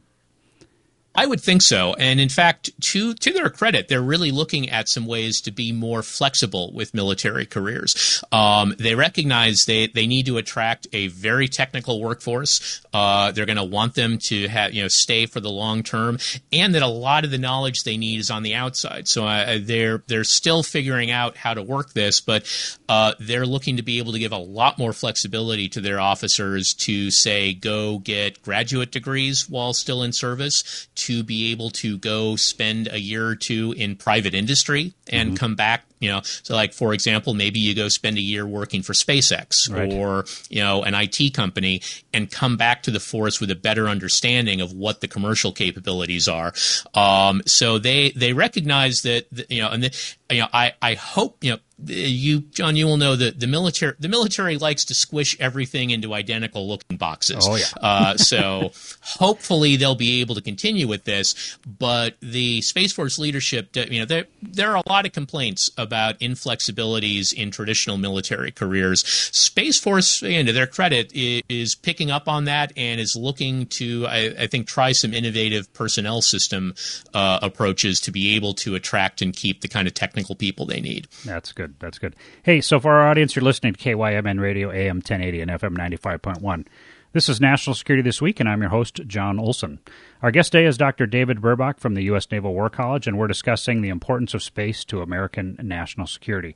I would think so. And in fact, to to their credit, they're really looking at some ways to be more flexible with military careers. Um, they recognize they, they need to attract a very technical workforce. Uh, they're going to want them to have you know stay for the long term, and that a lot of the knowledge they need is on the outside. So uh, they're they're still figuring out how to work this, but uh, they're looking to be able to give a lot more flexibility to their officers to say go get graduate degrees while still in service be able to go spend a year or two in private industry and mm-hmm. come back you know so like for example maybe you go spend a year working for SpaceX right. or you know an IT company and come back to the force with a better understanding of what the commercial capabilities are. Um, so they they recognize that you know and the, you know I I hope you know you Jon you will know that the military the military likes to squish everything into identical looking boxes. Oh yeah. Uh, so hopefully they'll be able to continue with this but the Space Force leadership you know there there are a lot of complaints about about inflexibilities in traditional military careers. Space Force, and to their credit, is picking up on that and is looking to, I, I think, try some innovative personnel system uh, approaches to be able to attract and keep the kind of technical people they need. That's good. That's good. Hey, so for our audience, you're listening to KYMN Radio AM 1080 and FM 95.1. This is National Security This Week, and I'm your host, Jon Olson. Our guest today is Dr. David Burbach from the U.S. Naval War College, and we're discussing the importance of space to American national security.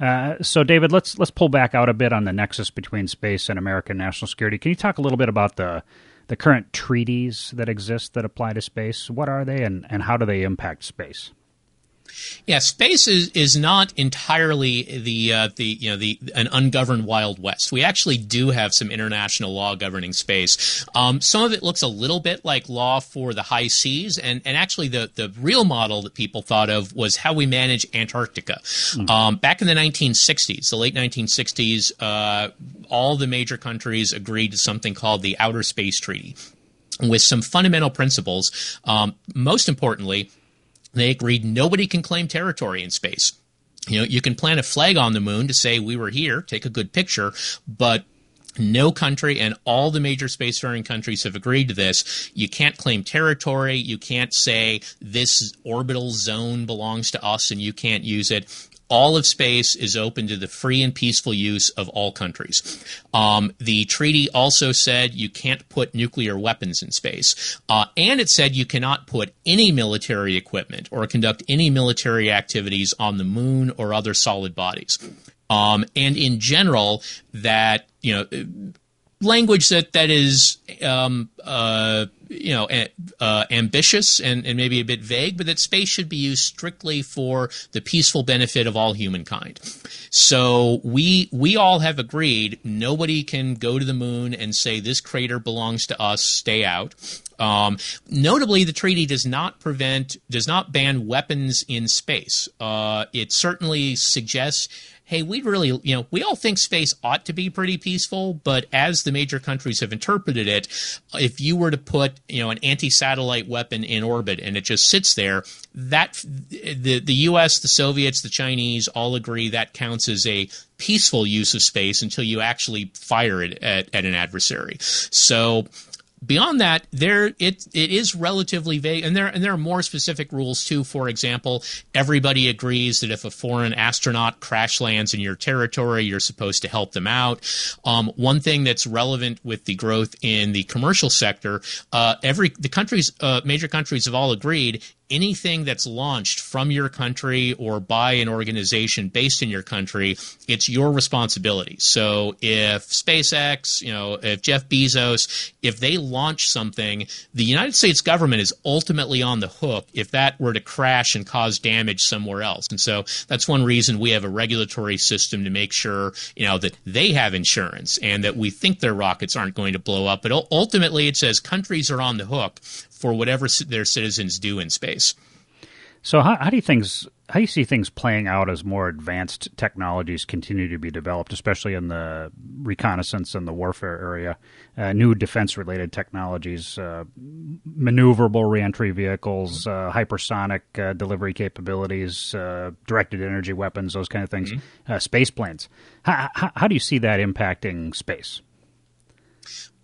Uh, so, David, let's let's pull back out a bit on the nexus between space and American national security. Can you talk a little bit about the the current treaties that exist that apply to space? What are they, and, and how do they impact space? Yeah, space is, is not entirely the uh, the you know the an ungoverned wild west. We actually do have some international law governing space. Um, some of it looks a little bit like law for the high seas, and and actually the the real model that people thought of was how we manage Antarctica. Mm-hmm. Um, back in the 1960s, the late 1960s, uh, all the major countries agreed to something called the Outer Space Treaty with some fundamental principles. Um, most importantly, they agreed nobody can claim territory in space. You know, you can plant a flag on the moon to say we were here, take a good picture, but no country and all the major spacefaring countries have agreed to this. You can't claim territory. You can't say this orbital zone belongs to us and you can't use it all of space is open to the free and peaceful use of all countries. Um, the treaty also said you can't put nuclear weapons in space. Uh, and it said you cannot put any military equipment or conduct any military activities on the moon or other solid bodies. Um, and in general, that, you know, language that that is um, uh, you know uh, ambitious and, and maybe a bit vague, but that space should be used strictly for the peaceful benefit of all humankind. So we we all have agreed nobody can go to the moon and say this crater belongs to us, stay out. Um, notably, the treaty does not prevent, does not ban weapons in space. Uh, it certainly suggests hey, we really, you know, we all think space ought to be pretty peaceful, but as the major countries have interpreted it, if you were to put, you know, an anti-satellite weapon in orbit and it just sits there, that the the U.S., the Soviets, the Chinese all agree that counts as a peaceful use of space until you actually fire it at, at an adversary. So beyond that, there it it is relatively vague, and there and there are more specific rules too. For example, everybody agrees that if a foreign astronaut crash lands in your territory, you're supposed to help them out. Um, one thing that's relevant with the growth in the commercial sector, uh, every the countries, uh, major countries have all agreed anything that's launched from your country or by an organization based in your country, it's your responsibility. So if SpaceX, you know, if Jeff Bezos, if they launch something, the United States government is ultimately on the hook if that were to crash and cause damage somewhere else. And so that's one reason we have a regulatory system to make sure, you know, that they have insurance and that we think their rockets aren't going to blow up. But ultimately it says countries are on the hook for whatever their citizens do in space. So, how, how do you things how do you see things playing out as more advanced technologies continue to be developed, especially in the reconnaissance and the warfare area? Uh, new defense related technologies, uh, maneuverable reentry vehicles, uh, hypersonic uh, delivery capabilities, uh, directed energy weapons, those kind of things, mm-hmm. Uh, space planes. How, how, how do you see that impacting space?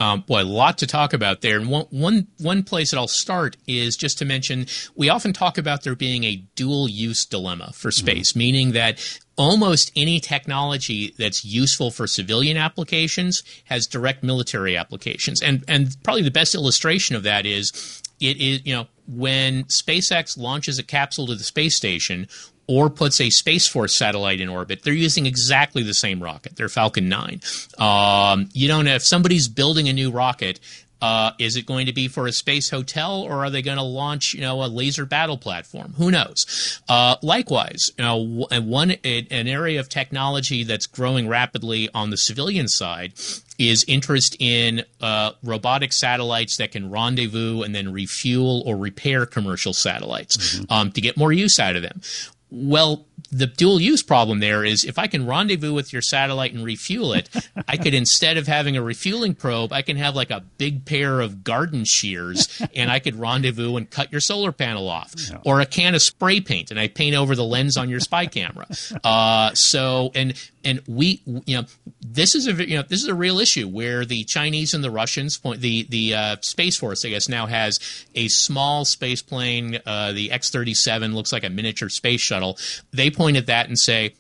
Um, boy, a lot to talk about there. And one, one, one place that I'll start is just to mention we often talk about there being a dual use dilemma for mm-hmm. space, mm-hmm. meaning that almost any technology that's useful for civilian applications has direct military applications. And, and probably the best illustration of that is it is, you know, when SpaceX launches a capsule to the space station, or puts a Space Force satellite in orbit, they're using exactly the same rocket. They're Falcon 9. Um, you don't know if somebody's building a new rocket. Uh, is it going to be for a space hotel, or are they going to launch, you know, a laser battle platform? Who knows? Uh, likewise, you know, one an area of technology that's growing rapidly on the civilian side is interest in uh, robotic satellites that can rendezvous and then refuel or repair commercial satellites mm-hmm. um, to get more use out of them. Well, the dual use problem there is if I can rendezvous with your satellite and refuel it, I could (laughs) instead of having a refueling probe, I can have like a big pair of garden shears (laughs) and I could rendezvous and cut your solar panel off, or a can of spray paint and I paint over the lens on your spy camera. (laughs) Uh, so and and we you know this is a you know this is a real issue where the Chinese and the Russians point the the uh, space force I guess now has a small space plane uh, the X thirty seven looks like a miniature space shuttle. They point at that and say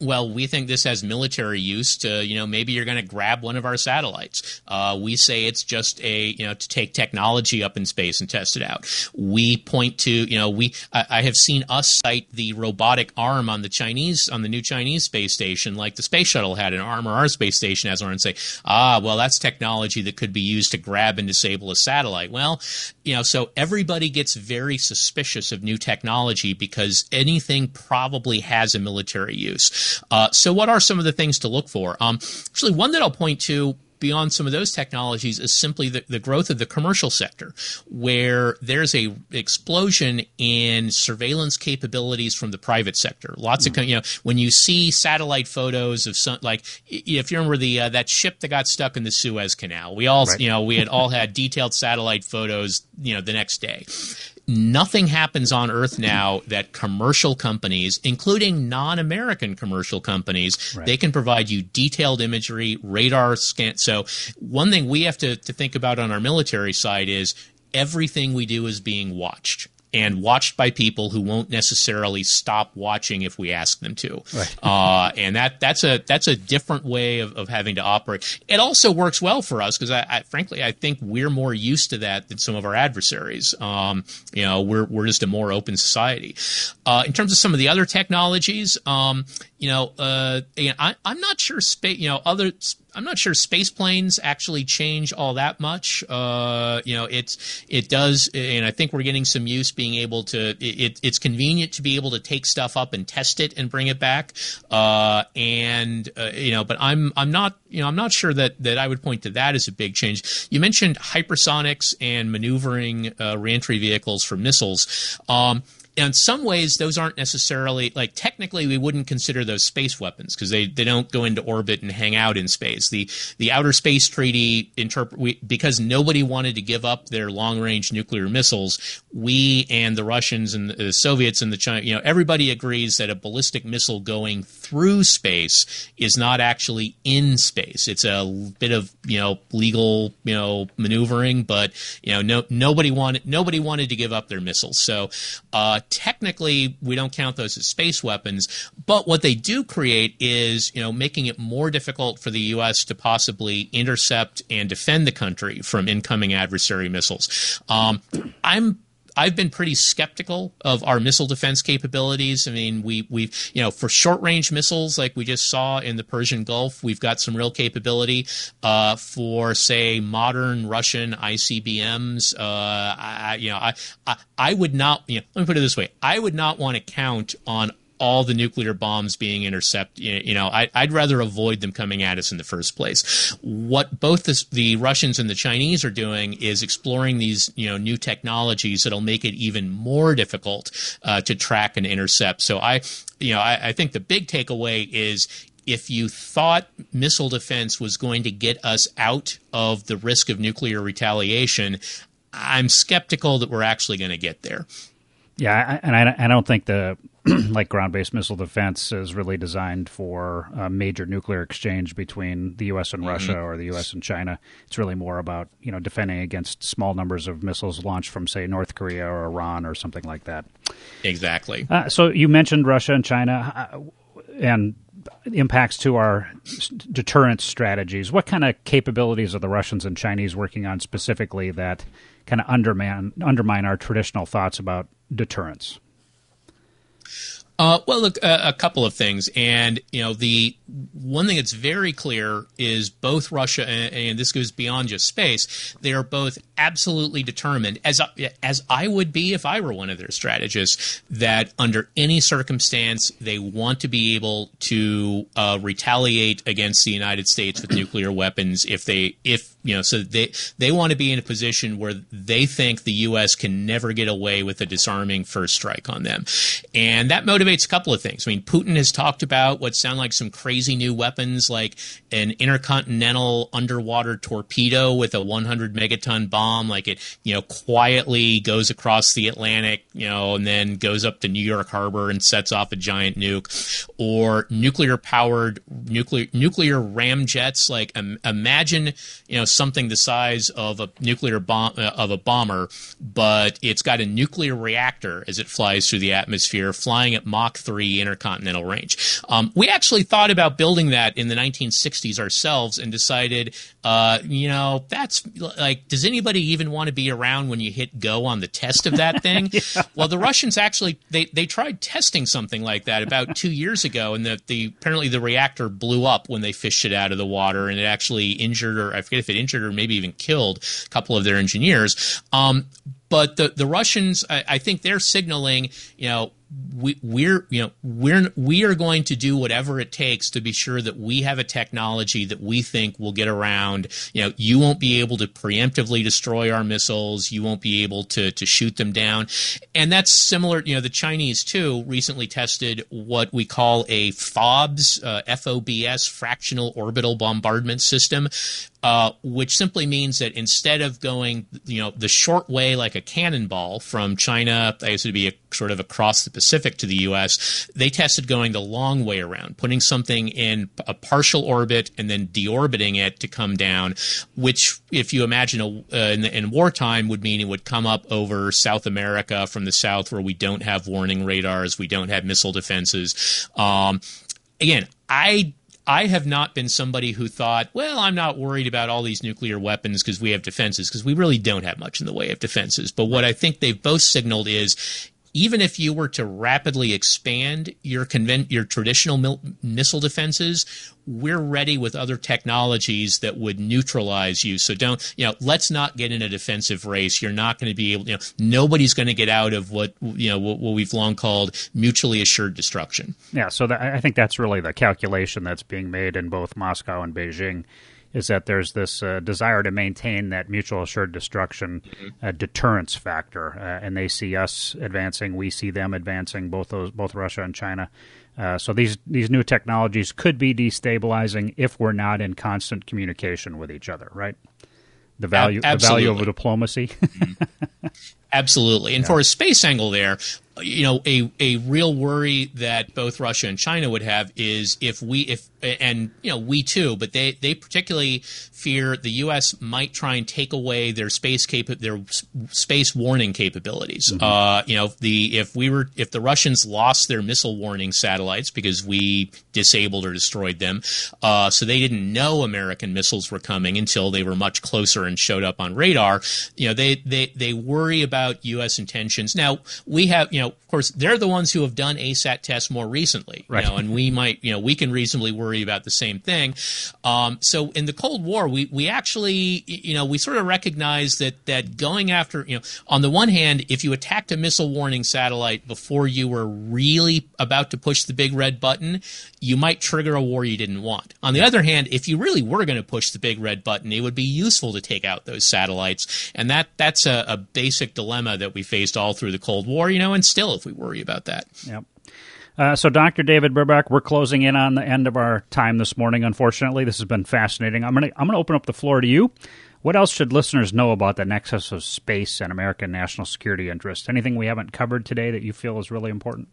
well, we think this has military use to, you know, maybe you're going to grab one of our satellites. Uh, we say it's just a, you know, to take technology up in space and test it out. We point to, you know, we, I, I have seen us cite the robotic arm on the Chinese, on the new Chinese space station, like the space shuttle had an arm or our space station has one and say, ah, well, that's technology that could be used to grab and disable a satellite. Well, you know, so everybody gets very suspicious of new technology because anything probably has a military use. Uh, so, what are some of the things to look for? Um, actually, one that I'll point to beyond some of those technologies is simply the, the, growth of the commercial sector, where there's a explosion in surveillance capabilities from the private sector. Lots mm-hmm. of you know when you see satellite photos of some like if you remember the uh, that ship that got stuck in the Suez Canal, we all right. you know we had all (laughs) had detailed satellite photos you know the next day nothing happens on Earth now that commercial companies, including non-American commercial companies, right. they can provide you detailed imagery, radar scan. So one thing we have to, to think about on our military side is everything we do is being watched and watched by people who won't necessarily stop watching if we ask them to. Right. uh, and that that's a that's a different way of, of having to operate. It also works well for us because I, I, frankly I think we're more used to that than some of our adversaries. Um, you know, we're we're just a more open society. Uh, in terms of some of the other technologies, um, you know, uh, I, am not sure space. You know, other I'm not sure space planes actually change all that much. Uh, you know, it's it does, and I think we're getting some use being able to. It, it's convenient to be able to take stuff up and test it and bring it back. Uh, and uh, you know, but I'm I'm not you know I'm not sure that that I would point to that as a big change. You mentioned hypersonics and maneuvering uh, reentry vehicles for missiles. Um, in some ways those aren't necessarily like technically we wouldn't consider those space weapons because they, they don't go into orbit and hang out in space. The the outer space treaty interpret because nobody wanted to give up their long range nuclear missiles we and the Russians and the Soviets and the China you know everybody agrees that a ballistic missile going through space is not actually in space. It's a bit of you know legal you know maneuvering but you know no nobody wanted nobody wanted to give up their missiles. So uh, technically, we don't count those as space weapons, but what they do create is, you know, making it more difficult for the U.S. to possibly intercept and defend the country from incoming adversary missiles. Um, I'm I've been pretty skeptical of our missile defense capabilities. I mean, we we've you know for short range missiles like we just saw in the Persian Gulf, we've got some real capability. Uh, for say modern Russian ICBMs, uh, I, you know, I, I I would not. You know, let me put it this way: I would not want to count on all the nuclear bombs being intercepted. You know, I, would rather avoid them coming at us in the first place. What both the, the, Russians and the Chinese are doing is exploring these, you know, new technologies that'll make it even more difficult uh, to track and intercept. So I, you know, I, I think the big takeaway is if you thought missile defense was going to get us out of the risk of nuclear retaliation, I'm skeptical that we're actually going to get there. Yeah, and I, I don't think the (clears throat) like ground based missile defense is really designed for a major nuclear exchange between the U.S. and mm-hmm. Russia or the U.S. and China. It's really more about you know defending against small numbers of missiles launched from say North Korea or Iran or something like that. Exactly. Uh, so you mentioned Russia and China. Uh, and impacts to our deterrence strategies. What kind of capabilities are the Russians and Chinese working on specifically that kind of undermine undermine our traditional thoughts about deterrence? Uh, well, look, uh, a couple of things, and you know, the one thing that's very clear is both Russia and, and, this goes beyond just space. They are both absolutely determined, as as I would be if I were one of their strategists, that under any circumstance they want to be able to uh, retaliate against the United States with nuclear weapons if they if you know so they they want to be in a position where they think the U.S. can never get away with a disarming first strike on them, and that motivates motivates a couple of things. I mean, Putin has talked about what sound like some crazy new weapons, like an intercontinental underwater torpedo with a 100 megaton bomb, like it, you know, quietly goes across the Atlantic, you know, and then goes up to New York Harbor and sets off a giant nuke, or nuclear powered nuclear nuclear ramjets. Like, um, imagine, you know, something the size of a nuclear bomb uh, of a bomber, but it's got a nuclear reactor as it flies through the atmosphere, flying at Mach 3 intercontinental range. Um, we actually thought about building that in the 1960s ourselves and decided, uh, you know, that's like, does anybody even want to be around when you hit go on the test of that thing? (laughs) yeah. Well, the Russians actually they they tried testing something like that about (laughs) two years ago, and the, the apparently the reactor blew up when they fished it out of the water, and it actually injured or I forget if it injured or maybe even killed a couple of their engineers. Um, but the the Russians, I, I think they're signaling, you know, we, we're you know we're we are going to do whatever it takes to be sure that we have a technology that we think will get around. You know, you won't be able to preemptively destroy our missiles. You won't be able to to shoot them down, and that's similar. You know, the Chinese too recently tested what we call a FOBS, uh, FOBS, fractional orbital bombardment system, uh, which simply means that instead of going, you know, the short way like a cannonball from China, I it would be a, sort of across the Pacific to the U.S., they tested going the long way around, putting something in a partial orbit and then deorbiting it to come down, which, if you imagine a, uh, in, in wartime, would mean it would come up over South America from the south where we don't have warning radars, we don't have missile defenses. Um, again, I I have not been somebody who thought, well, I'm not worried about all these nuclear weapons because we have defenses, because we really don't have much in the way of defenses. But what I think they've both signaled is even if you were to rapidly expand your convent your traditional mil- missile defenses, we're ready with other technologies that would neutralize you. So don't you know? Let's not get in a defensive race. You're not going to be able. You know, nobody's going to get out of what you know what, what, we've long called mutually assured destruction. Yeah. So that, I think that's really the calculation that's being made in both Moscow and Beijing is that there's this uh, desire to maintain that mutual assured destruction mm-hmm. uh, deterrence factor, uh, and they see us advancing, we see them advancing, both those, both Russia and China. Uh, so these these new technologies could be destabilizing if we're not in constant communication with each other, right? The value, the value of diplomacy. mm-hmm. (laughs) Absolutely, and yeah. for a space angle there, you know, a, a real worry that both Russia and China would have is if we if and you know we too, but they they particularly fear the U.S. might try and take away their space cap- their space warning capabilities. Mm-hmm. Uh, you know, the if we were if the Russians lost their missile warning satellites because we disabled or destroyed them, uh, so they didn't know American missiles were coming until they were much closer and showed up on radar. You know, they they they worry about U.S. intentions. Now we have you know of course, they're the ones who have done ASAT tests more recently, right. know, and we might, you know, we can reasonably worry about the same thing. Um, so in the Cold War, we we actually, you know, we sort of recognize that that going after, you know, on the one hand, if you attacked a missile warning satellite before you were really about to push the big red button, you might trigger a war you didn't want. On the other hand, if you really were going to push the big red button, it would be useful to take out those satellites, and that that's a, a basic dilemma that we faced all through the Cold War, you know, and still if we worry about that. Yep. Uh, so, Dr. David Burbach, we're closing in on the end of our time this morning. Unfortunately, this has been fascinating. I'm going to I'm going to open up the floor to you. What else should listeners know about the nexus of space and American national security interest? Anything we haven't covered today that you feel is really important?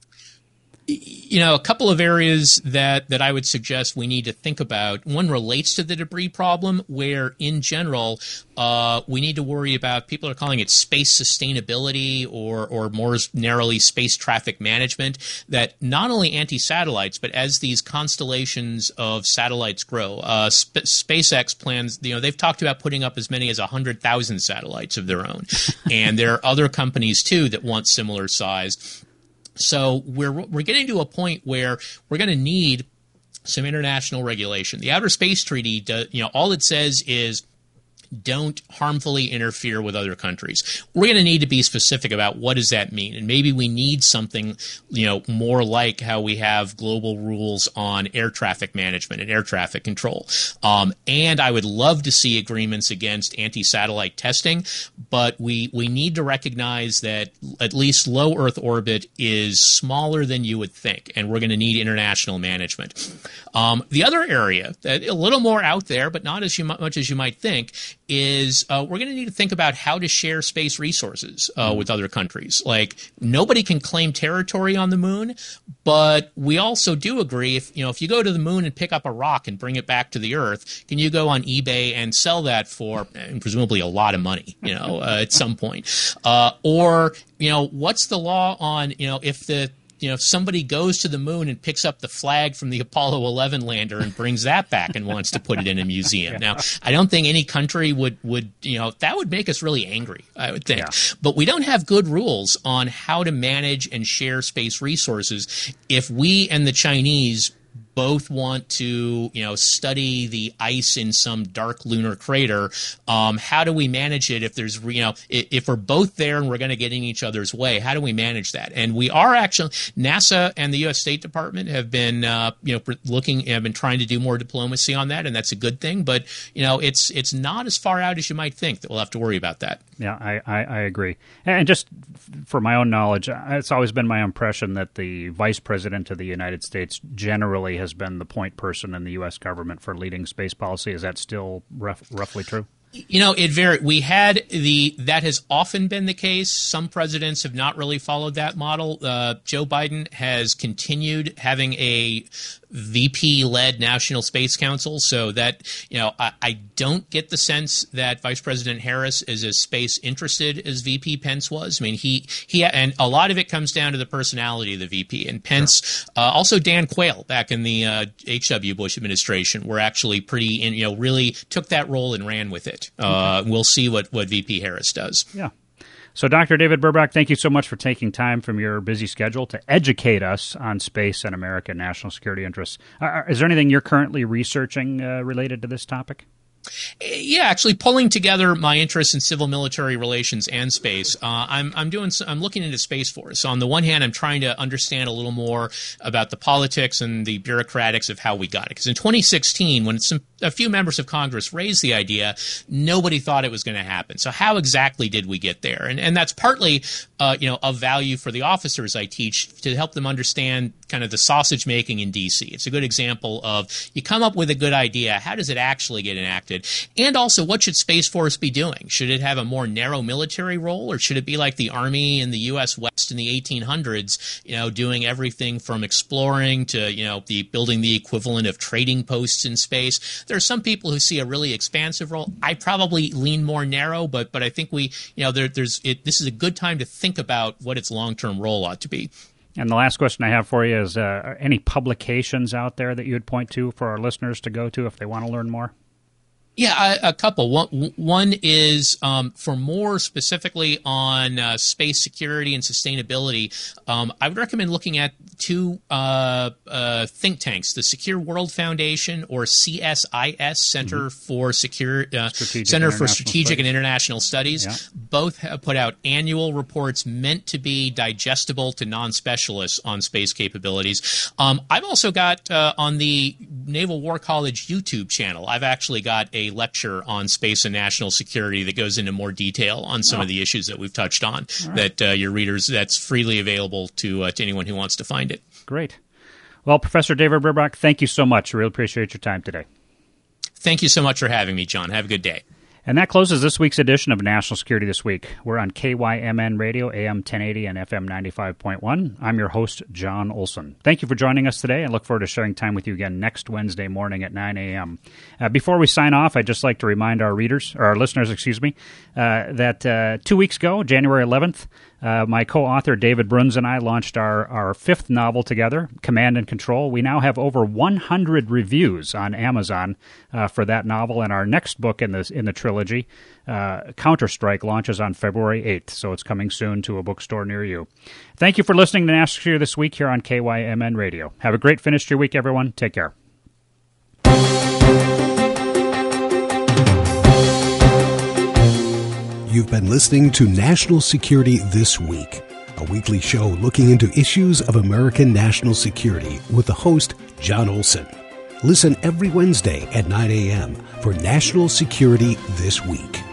You know, a couple of areas that, that I would suggest we need to think about. One relates to the debris problem, where in general, uh, we need to worry about people are calling it space sustainability or, or more narrowly space traffic management. That not only anti satellites, but as these constellations of satellites grow, uh, Sp- SpaceX plans, you know, they've talked about putting up as many as 100,000 satellites of their own. and there are other companies too that want similar size so we're we're getting to a point where we're going to need some international regulation. The Outer Space Treaty, does, you know, all it says is don't harmfully interfere with other countries. We're going to need to be specific about what does that mean, and maybe we need something, you know, more like how we have global rules on air traffic management and air traffic control. Um, and I would love to see agreements against anti-satellite testing, but we we need to recognize that at least low Earth orbit is smaller than you would think, and we're going to need international management. Um, the other area that a little more out there, but not as much as you might think, is uh, we're going to need to think about how to share space resources uh, mm-hmm. with other countries. Like nobody can claim territory on the moon, but we also do agree if you know if you go to the moon and pick up a rock and bring it back to the Earth, can you go on eBay and sell that for presumably a lot of money? You know, (laughs) uh, at some point, uh, or you know, what's the law on you know if the you know, if somebody goes to the moon and picks up the flag from the Apollo 11 lander and brings that back and wants to put it in a museum. yeah. Now, I don't think any country would, would, you know, that would make us really angry, I would think. Yeah. But we don't have good rules on how to manage and share space resources if we and the Chinese both want to, you know, study the ice in some dark lunar crater. Um, how do we manage it if there's, you know, if, if we're both there and we're going to get in each other's way? How do we manage that? And we are actually NASA and the U.S. State Department have been, uh, you know, looking, and have been trying to do more diplomacy on that, and that's a good thing. But you know, it's it's not as far out as you might think that we'll have to worry about that. Yeah, I, I, I agree. And just for my own knowledge, it's always been my impression that the Vice President of the United States generally has been the point person in the U.S. government for leading space policy. Is that still rough, roughly true? You know, it very. We had the that has often been the case. Some presidents have not really followed that model. Uh, Joe Biden has continued having a VP led National Space Council. So that, you know, I, I, don't get the sense that Vice President Harris is as space interested as VP Pence was. I mean, he, he, and a lot of it comes down to the personality of the VP. And Pence, sure. uh, also Dan Quayle back in the uh, H.W. Bush administration were actually pretty, in, you know, really took that role and ran with it. Uh, okay. We'll see what, what VP Harris does. Yeah. So, Dr. David Burbach, thank you so much for taking time from your busy schedule to educate us on space and American national security interests. Uh, is there anything you're currently researching uh, related to this topic? Yeah, actually, pulling together my interests in civil military relations and space, uh, I'm I'm doing I'm looking into space force. So on the one hand, I'm trying to understand a little more about the politics and the bureaucratics of how we got it. Because in 2016, when some a few members of Congress raised the idea, nobody thought it was going to happen. So how exactly did we get there? And and that's partly uh, you know of value for the officers I teach to help them understand kind of the sausage making in DC. It's a good example of you come up with a good idea, how does it actually get enacted? And also, what should Space Force be doing? Should it have a more narrow military role, or should it be like the Army in the U.S. West in the 1800s, you know, doing everything from exploring to, you know, the building the equivalent of trading posts in space? There are some people who see a really expansive role. I probably lean more narrow, but but I think we, you know, there, there's it, this is a good time to think about what its long term role ought to be. And the last question I have for you is uh, any publications out there that you would point to for our listeners to go to if they want to learn more? Yeah, a, a couple. One, one is um, for more specifically on uh, space security and sustainability. Um, I would recommend looking at two uh, uh, think tanks: the Secure World Foundation or CSIS Center mm-hmm. for Secure uh, Center for Strategic Studies. and International Studies. Yeah. Both have put out annual reports meant to be digestible to non-specialists on space capabilities. Um, I've also got uh, on the Naval War College YouTube channel. I've actually got a lecture on space and national security that goes into more detail on some of the issues that we've touched on. Right. That uh, your readers that's freely available to uh, to anyone who wants to find it. Great. Well, Professor David Burbach, thank you so much. Really appreciate your time today. Thank you so much for having me, Jon. Have a good day. And that closes this week's edition of National Security This Week. We're on KYMN Radio, AM 1080 and FM 95.1. I'm your host, Jon Olson. Thank you for joining us today and look forward to sharing time with you again next Wednesday morning at 9 a.m. Uh, before we sign off, I'd just like to remind our readers, or our listeners, excuse me, uh, that uh, two weeks ago, January 11th, uh, my co-author David Bruns and I launched our, our fifth novel together, Command and Control. We now have over 100 reviews on Amazon uh, for that novel, and our next book in the in the trilogy, uh, Counter Strike, launches on February 8th. So it's coming soon to a bookstore near you. Thank you for listening to National this week here on KYMN Radio. Have a great finish to your week, everyone. Take care. You've been listening to National Security This Week, a weekly show looking into issues of American national security with the host, Jon Olson. Listen every Wednesday at 9 a.m. for National Security This Week.